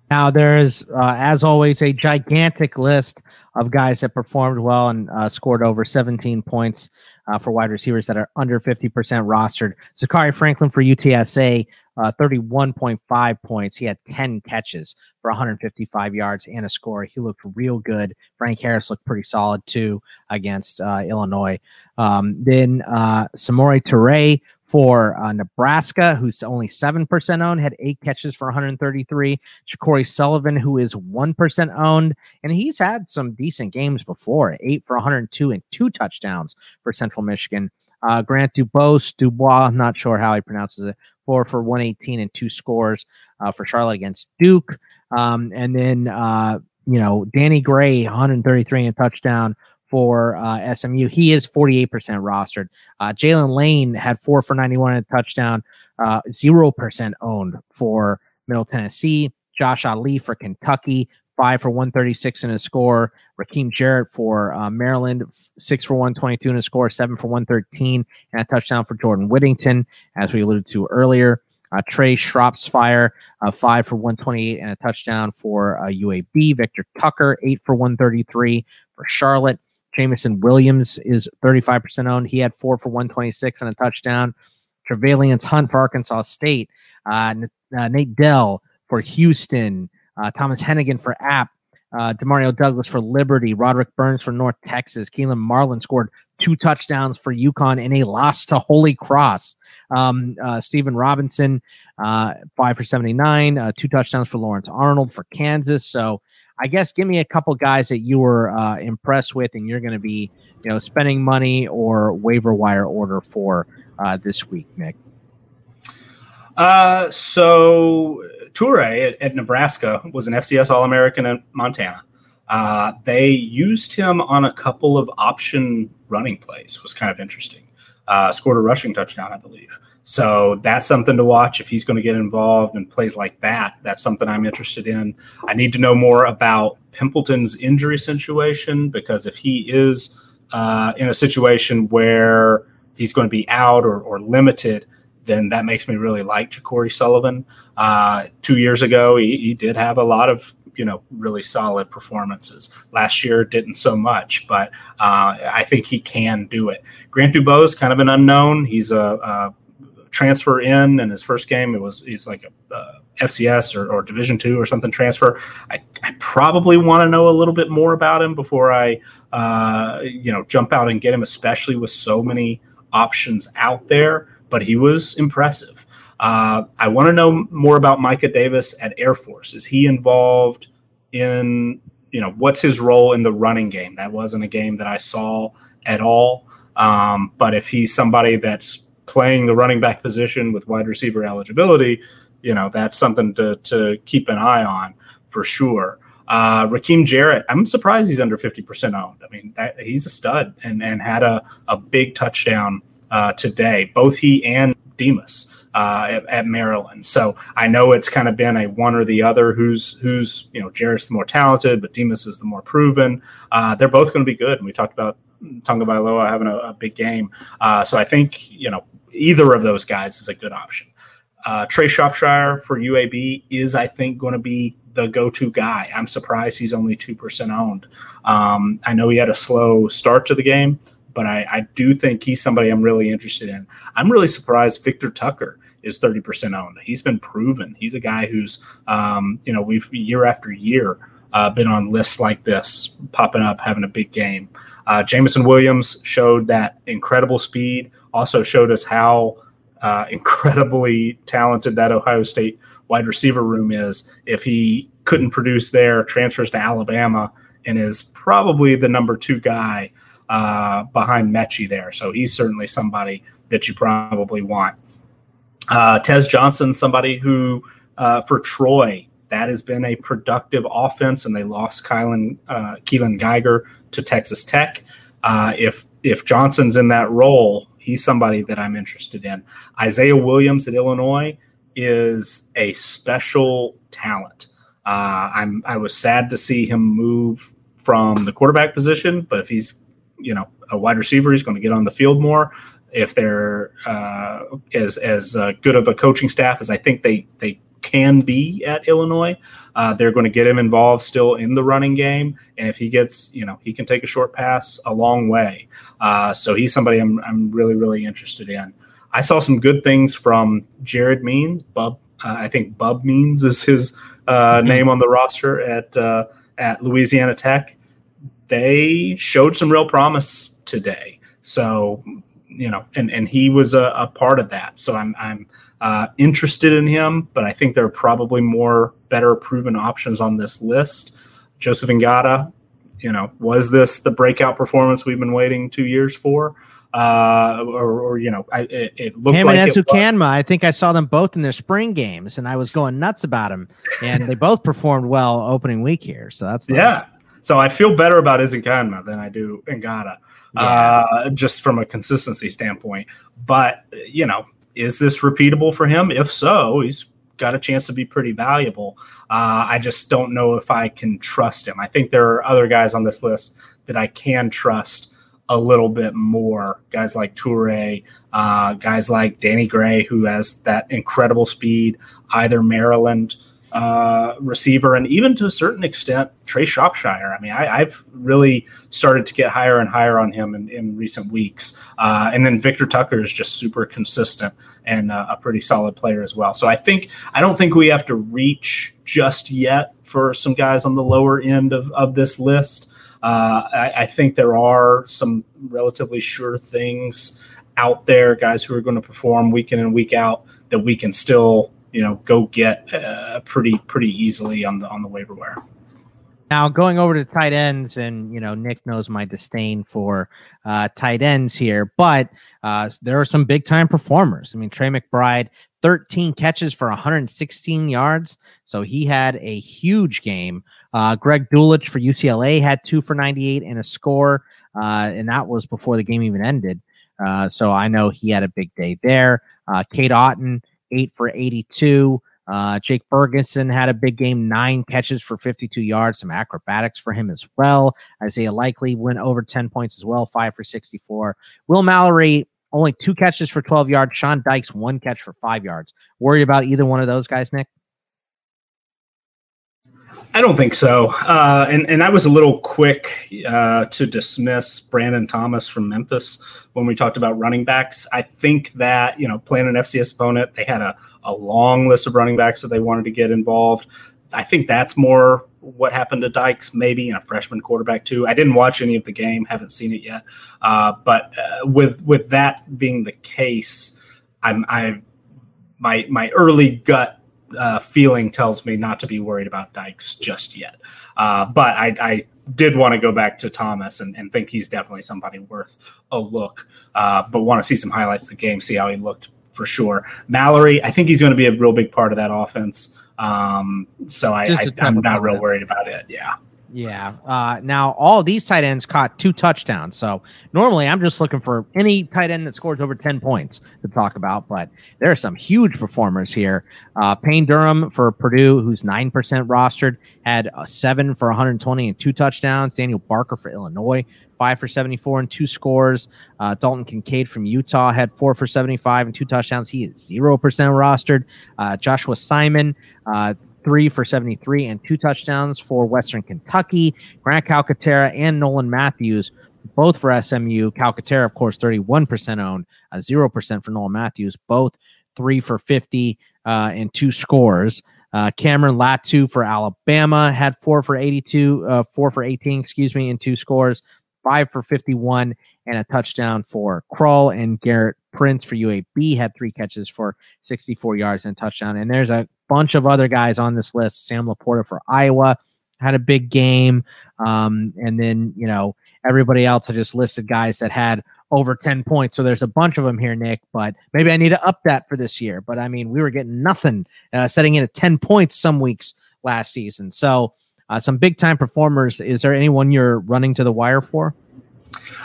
Now there's uh, as always a gigantic list of guys that performed well and uh, scored over 17 points uh, for wide receivers that are under 50% rostered. Zakhari Franklin for UTSA uh, 31.5 points. He had 10 catches for 155 yards and a score. He looked real good. Frank Harris looked pretty solid too against uh, Illinois. Um, then uh, Samori Toure for uh, Nebraska, who's only 7% owned, had eight catches for 133. Ja'Cory Sullivan, who is 1% owned, and he's had some decent games before, eight for 102 and two touchdowns for Central Michigan. Uh, Grant Dubose, Dubois, not sure how he pronounces it, four for 118 and two scores uh, for Charlotte against Duke. Um, and then, uh, you know, Danny Gray, 133 and touchdown for uh, SMU. He is 48% rostered. Uh, Jalen Lane had four for 91 and a touchdown, uh, 0% owned for Middle Tennessee. Josh Ali for Kentucky, five for 136 and a score. Rakim Jarrett for uh, Maryland, six for 122 and a score, seven for 113 and a touchdown for Jordan Whittington, as we alluded to earlier. Uh, Trey Shropshire, uh, five for 128 and a touchdown for uh, UAB. Victor Tucker, eight for 133 for Charlotte. Jameson Williams is 35% owned. He had four for 126 and a touchdown. Tre'Valiant Hunt for Arkansas State. Uh, uh, Nate Dell for Houston. Uh, Thomas Henigan for App, uh, Demario Douglas for Liberty, Roderick Burns for North Texas, Keelan Marion scored two touchdowns for UConn in a loss to Holy Cross. Um, uh, Stephen Robinson, uh, five for 79, uh, two touchdowns for Lawrence Arnold for Kansas. So I guess give me a couple guys that you were uh, impressed with and you're going to be, you know, spending money or waiver wire order for uh, this week, Nick. So Toure at, at, Nebraska was an FCS All American in Montana. Uh, they used him on a couple of option running plays. Was kind of interesting. Uh, scored a rushing touchdown, I believe. So that's something to watch if he's going to get involved in plays like that. That's something I'm interested in. I need to know more about Pimpleton's injury situation because if he is uh, in a situation where he's going to be out or, or limited, then that makes me really like Ja'Cory Sullivan. Uh, two years ago, he, he, did have a lot of you know really solid performances. Last year didn't so much, but uh, I think he can do it. Grant Dubose is kind of an unknown. He's a, a transfer in in his first game. It was he's like a FCS or, or Division two or something transfer. I, I probably want to know a little bit more about him before I, uh, you know, jump out and get him, especially with so many options out there. But he was impressive. Uh, I want to know more about Micah Davis at Air Force. Is he involved in, you know, what's his role in the running game? That wasn't a game that I saw at all. Um, but if he's somebody that's playing the running back position with wide receiver eligibility, you know, that's something to, to keep an eye on for sure. Uh, Rakim Jarrett, I'm surprised he's under 50% owned. I mean, that, he's a stud and, and had a, a big touchdown uh, today, both he and Demus uh, at, at, Maryland. So I know it's kind of been a one or the other. Who's who's you know Jarrett's the more talented, but Demus is the more proven. Uh, they're both going to be good. And we talked about Tagovailoa having a, a big game. Uh, so I think you know either of those guys is a good option. Uh, Trey Shropshire for UAB is, I think, going to be the go-to guy. I'm surprised he's only two percent owned. Um, I know he had a slow start to the game, but I, I, do think he's somebody I'm really interested in. I'm really surprised Victor Tucker is 30% owned. He's been proven. He's a guy who's, um, you know, we've year after year uh, been on lists like this, popping up, having a big game. Uh, Jameson Williams showed that incredible speed, also showed us how uh, incredibly talented that Ohio State wide receiver room is. If he couldn't produce there, transfers to Alabama and is probably the number two guy uh, behind Metchie there. So he's certainly somebody that you probably want. Uh, Tez Johnson, somebody who uh, for Troy that has been a productive offense, and they lost Kylan uh, Keelan Geiger to Texas Tech. Uh, if if Johnson's in that role, he's somebody that I'm interested in. Isaiah Williams at Illinois is a special talent. Uh, I'm I was sad to see him move from the quarterback position, but if he's you know a wide receiver, he's going to get on the field more. If they're uh, as as uh, good of a coaching staff as I think they they can be at Illinois. Uh, they're going to get him involved still in the running game, and if he gets, you know, he can take a short pass a long way. Uh, so he's somebody I'm I'm really really interested in. I saw some good things from Jared Means. Bub, uh, I think Bub Means is his uh, mm-hmm. name on the roster at uh, at Louisiana Tech. They showed some real promise today. So you know, and and he was a, a part of that. So I'm I'm uh, interested in him, but I think there are probably more better proven options on this list. Joseph Ngata, you know, was this the breakout performance we've been waiting two years for? Uh, or, or, you know, I, it, it looked him like and Ezukanma. I think I saw them both in their spring games, and I was going nuts about them. And they both performed well opening week here, so that's nice. yeah. So I feel better about Ezukanma than I do Ngata, yeah. uh, just from a consistency standpoint. But you know, is this repeatable for him? If so, he's got a chance to be pretty valuable. Uh, I just don't know if I can trust him. I think there are other guys on this list that I can trust a little bit more. Guys like Toure, uh, guys like Danny Gray, who has that incredible speed, either Maryland uh, receiver, and even to a certain extent, Trey Shropshire. I mean, I, have really started to get higher and higher on him in, in recent weeks. Uh, and then Victor Tucker is just super consistent and uh, a pretty solid player as well. So I think I don't think we have to reach just yet for some guys on the lower end of, of this list. Uh, I, I think there are some relatively sure things out there, guys who are going to perform week in and week out that we can still you know go get uh, pretty pretty easily on the on the waiver wire. Now going over to tight ends, and you know Nick knows my disdain for uh, tight ends here, but uh, there are some big time performers. I mean Trey McBride, 13 catches for 116 yards, so he had a huge game. Uh, Greg Dulcich for UCLA had two for 98 and a score, uh, and that was before the game even ended. Uh, so I know he had a big day there. Uh, Cade Otton eight for 82. Uh, Jake Ferguson had a big game, nine catches for 52 yards, some acrobatics for him as well. Isaiah Likely went over 10 points as well, five for 64. Will Mallory, only two catches for 12 yards. Sean Dykes, one catch for five yards. Worried about either one of those guys, Nick? I don't think so. Uh, and and I was a little quick uh, to dismiss Brandon Thomas from Memphis when we talked about running backs. I think that you know playing an FCS opponent, they had a, a long list of running backs that they wanted to get involved. I think that's more what happened to Dykes, maybe in a freshman quarterback too. I didn't watch any of the game, haven't seen it yet. Uh, but uh, with with that being the case, I'm I my my early gut uh, feeling tells me not to be worried about Dykes just yet. Uh, but I, I, did want to go back to Thomas and, and, think he's definitely somebody worth a look. Uh, but want to see some highlights of the game, see how he looked for sure. Mallory, I think he's going to be a real big part of that offense. Um, so I, I, I'm not real worried about it. Yeah. Yeah. Uh, now all these tight ends caught two touchdowns. So normally I'm just looking for any tight end that scores over 10 points to talk about, but there are some huge performers here. Uh, Payne Durham for Purdue, who's 9% rostered, had a seven for 120 and two touchdowns. Daniel Barker for Illinois, five for 74 and two scores. Uh, Dalton Kincaid from Utah had four for 75 and two touchdowns. He is 0% rostered. Uh, Joshua Simon, uh, three for 73 and two touchdowns for Western Kentucky. Grant Calcaterra and Nolan Matthews, both for SMU. Calcaterra, of course, 31% owned, uh, 0% for Nolan Matthews, both three for 50 uh, and two scores. Uh, Cameron Latu for Alabama had four for 82, uh, four for 18, excuse me, and two scores, five for 51 and a touchdown for Krull and Garrett Prince for UAB had three catches for 64 yards and touchdown. And there's a bunch of other guys on this list. Sam LaPorta for Iowa had a big game. Um, and then, you know, everybody else I just listed guys that had over 10 points. So there's a bunch of them here, Nick, but maybe I need to up that for this year. But I mean, we were getting nothing, uh, setting in at 10 points some weeks last season. So uh, some big time performers. Is there anyone you're running to the wire for?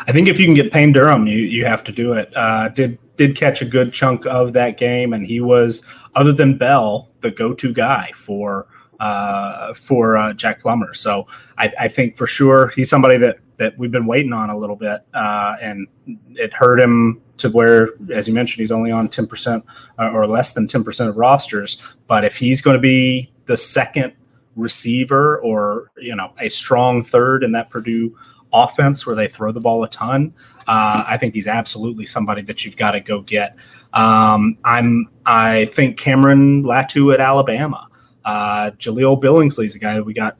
I think if you can get Payne Durham, you you have to do it. Uh, did did catch a good chunk of that game, and he was, other than Bell, the go to guy for uh, for uh, Jack Plummer. So I, I, think for sure he's somebody that that we've been waiting on a little bit, uh, and it hurt him to where, as you mentioned, he's only on ten percent uh, or less than ten percent of rosters. But if he's going to be the second receiver or you know a strong third in that Purdue offense where they throw the ball a ton, uh, I think he's absolutely somebody that you've got to go get. Um, I'm I think Cameron Latu at Alabama, uh, Jahleel Billingsley's a guy we got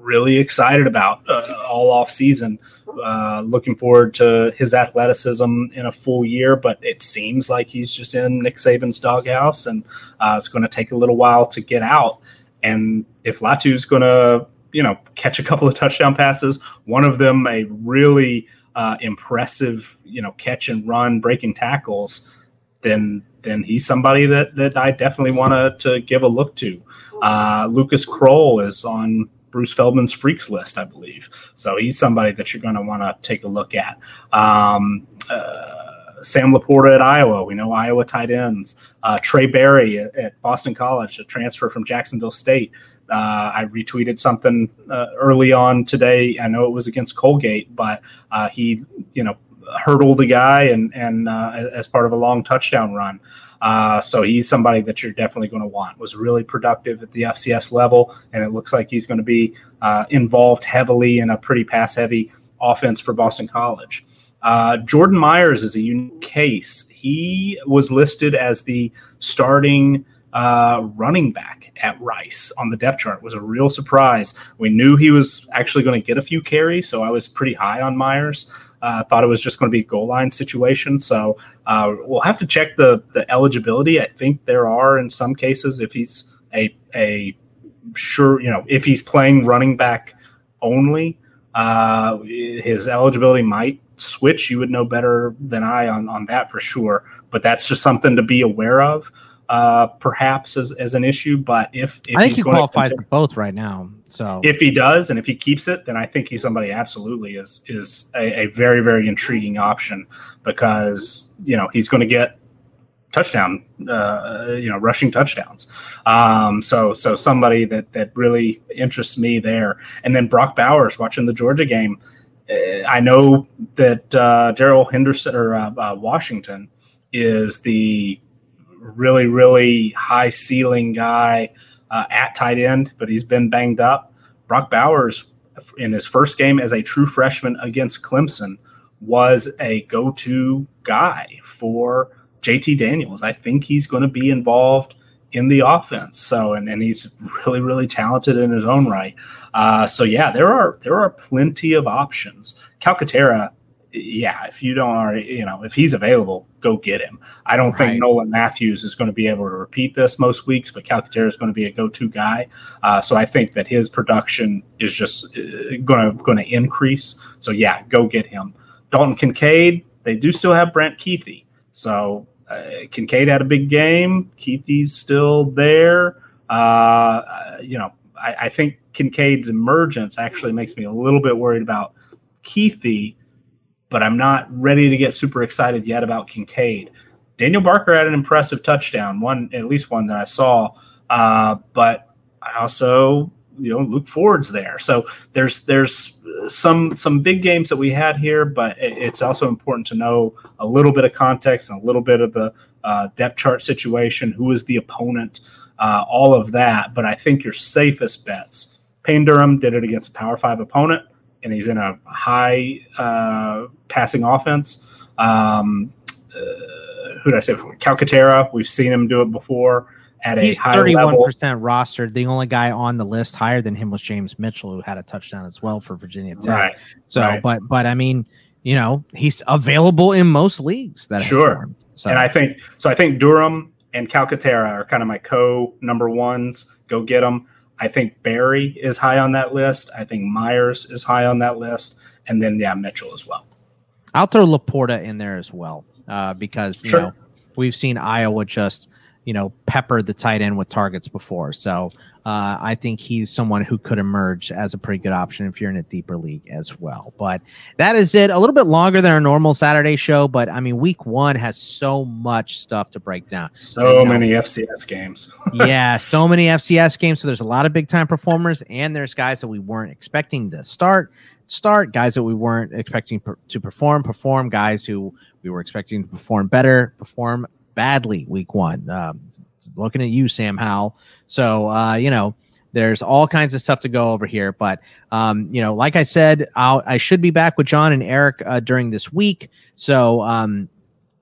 really excited about uh, all off season. Uh, looking forward to his athleticism in a full year, but it seems like he's just in Nick Saban's doghouse, and uh, it's going to take a little while to get out. And if Latu's going to you know, catch a couple of touchdown passes. One of them, a really uh, impressive, you know, catch and run, breaking tackles. Then, then he's somebody that that I definitely want to give a look to. Uh, Lucas Krull is on Bruce Feldman's freaks list, I believe. So he's somebody that you're going to want to take a look at. Um, uh, Sam LaPorta at Iowa. We know Iowa tight ends. Uh, Trae Barry at, at, Boston College, a transfer from Jacksonville State. Uh, I retweeted something uh, early on today. I know it was against Colgate, but uh, he, you know, hurdled the guy and and uh, as part of a long touchdown run. Uh, so he's somebody that you're definitely going to want. Was really productive at the FCS level, and it looks like he's going to be uh, involved heavily in a pretty pass heavy offense for Boston College. Jordan Myers is a unique case. He was listed as the starting uh, running back at Rice on the depth chart was a real surprise. We knew he was actually going to get a few carries, so I was pretty high on Myers. I uh, thought it was just going to be a goal line situation. So uh, we'll have to check the the eligibility. I think there are in some cases if he's a a sure you know if he's playing running back only, uh, his eligibility might switch. You would know better than I on on that for sure. But that's just something to be aware of uh, perhaps as, as an issue. But if, if I think he qualifies for both right now. So if he does, and if he keeps it, then I think he's somebody absolutely is is a, a very very intriguing option because you know he's going to get touchdown, uh, you know, rushing touchdowns. Um, so so somebody that that really interests me there. And then Brock Bowers watching the Georgia game. Uh, I know that uh, Darrell Henderson or uh, uh, Washington is the really, really high ceiling guy uh, at tight end, but he's been banged up. Brock Bowers in his first game as a true freshman against Clemson was a go-to guy for JT Daniels. I think he's going to be involved in the offense. So, and, and he's really, really talented in his own right. Uh, so yeah, there are there are plenty of options. Calcaterra, yeah, if you don't already, you know, if he's available, go get him. I don't right. think Nolan Matthews is going to be able to repeat this most weeks, but Calcaterra is going to be a go-to guy. Uh, so I think that his production is just going to going to increase. So yeah, go get him. Dalton Kincaid, they do still have Brant Kuithe. So uh, Kincaid had a big game. Kuithe's still there. Uh, you know, I, I, think Kincaid's emergence actually makes me a little bit worried about Kuithe, but I'm not ready to get super excited yet about Kincaid. Daniel Barker had an impressive touchdown, one at least one that I saw. Uh, but I also, you know, Luke Ford's there. So there's there's some some big games that we had here, but it's also important to know a little bit of context and a little bit of the uh, depth chart situation. Who is the opponent? Uh, all of that. But I think your safest bets. Payne Durham did it against a Power Five opponent, and he's in a high uh, passing offense. Um, uh, who did I say before? Calcaterra. We've seen him do it before at He's a high 31% rostered. The only guy on the list higher than him was James Mitchell, who had a touchdown as well for Virginia Tech. Right. So, right. but but I mean, you know, he's available in most leagues. That sure. So. And I think so. I think Durham and Calcaterra are kind of my co number ones. Go get them. I think Barry is high on that list. I think Myers is high on that list, and then yeah, Mitchell as well. I'll throw LaPorta in there as well uh, because you sure. know we've seen Iowa just you know, peppered the tight end with targets before. So uh, I think he's someone who could emerge as a pretty good option if you're in a deeper league as well. But that is it. A little bit longer than our normal Saturday show, but I mean, week one has so much stuff to break down. So many FCS games. yeah, so many FCS games. So there's a lot of big time performers, and there's guys that we weren't expecting to start start, guys that we weren't expecting per- to perform, perform, guys who we were expecting to perform better, perform badly week one. Um, looking at you, Sam Howell. So, uh, you know, there's all kinds of stuff to go over here. But, um, you know, like I said, I'll, I should be back with John and Eric uh, during this week. So, um,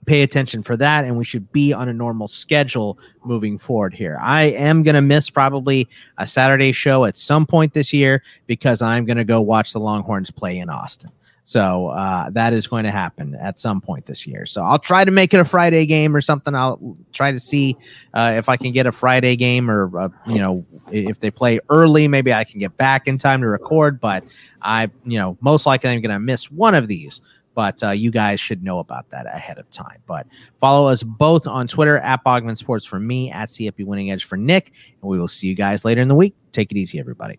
pay attention for that and we should be on a normal schedule moving forward here i am going to miss probably a saturday show at some point this year because i'm going to go watch the longhorns play in austin so uh, that is going to happen at some point this year. So I'll try to make it a Friday game or something. I'll try to see uh, if I can get a Friday game or uh, you know if they play early, maybe I can get back in time to record. But I, you know, most likely I'm going to miss one of these. But uh, you guys should know about that ahead of time. But follow us both on Twitter at Bogman Sports for me, at CFB Winning Edge for Nick, and we will see you guys later in the week. Take it easy, everybody.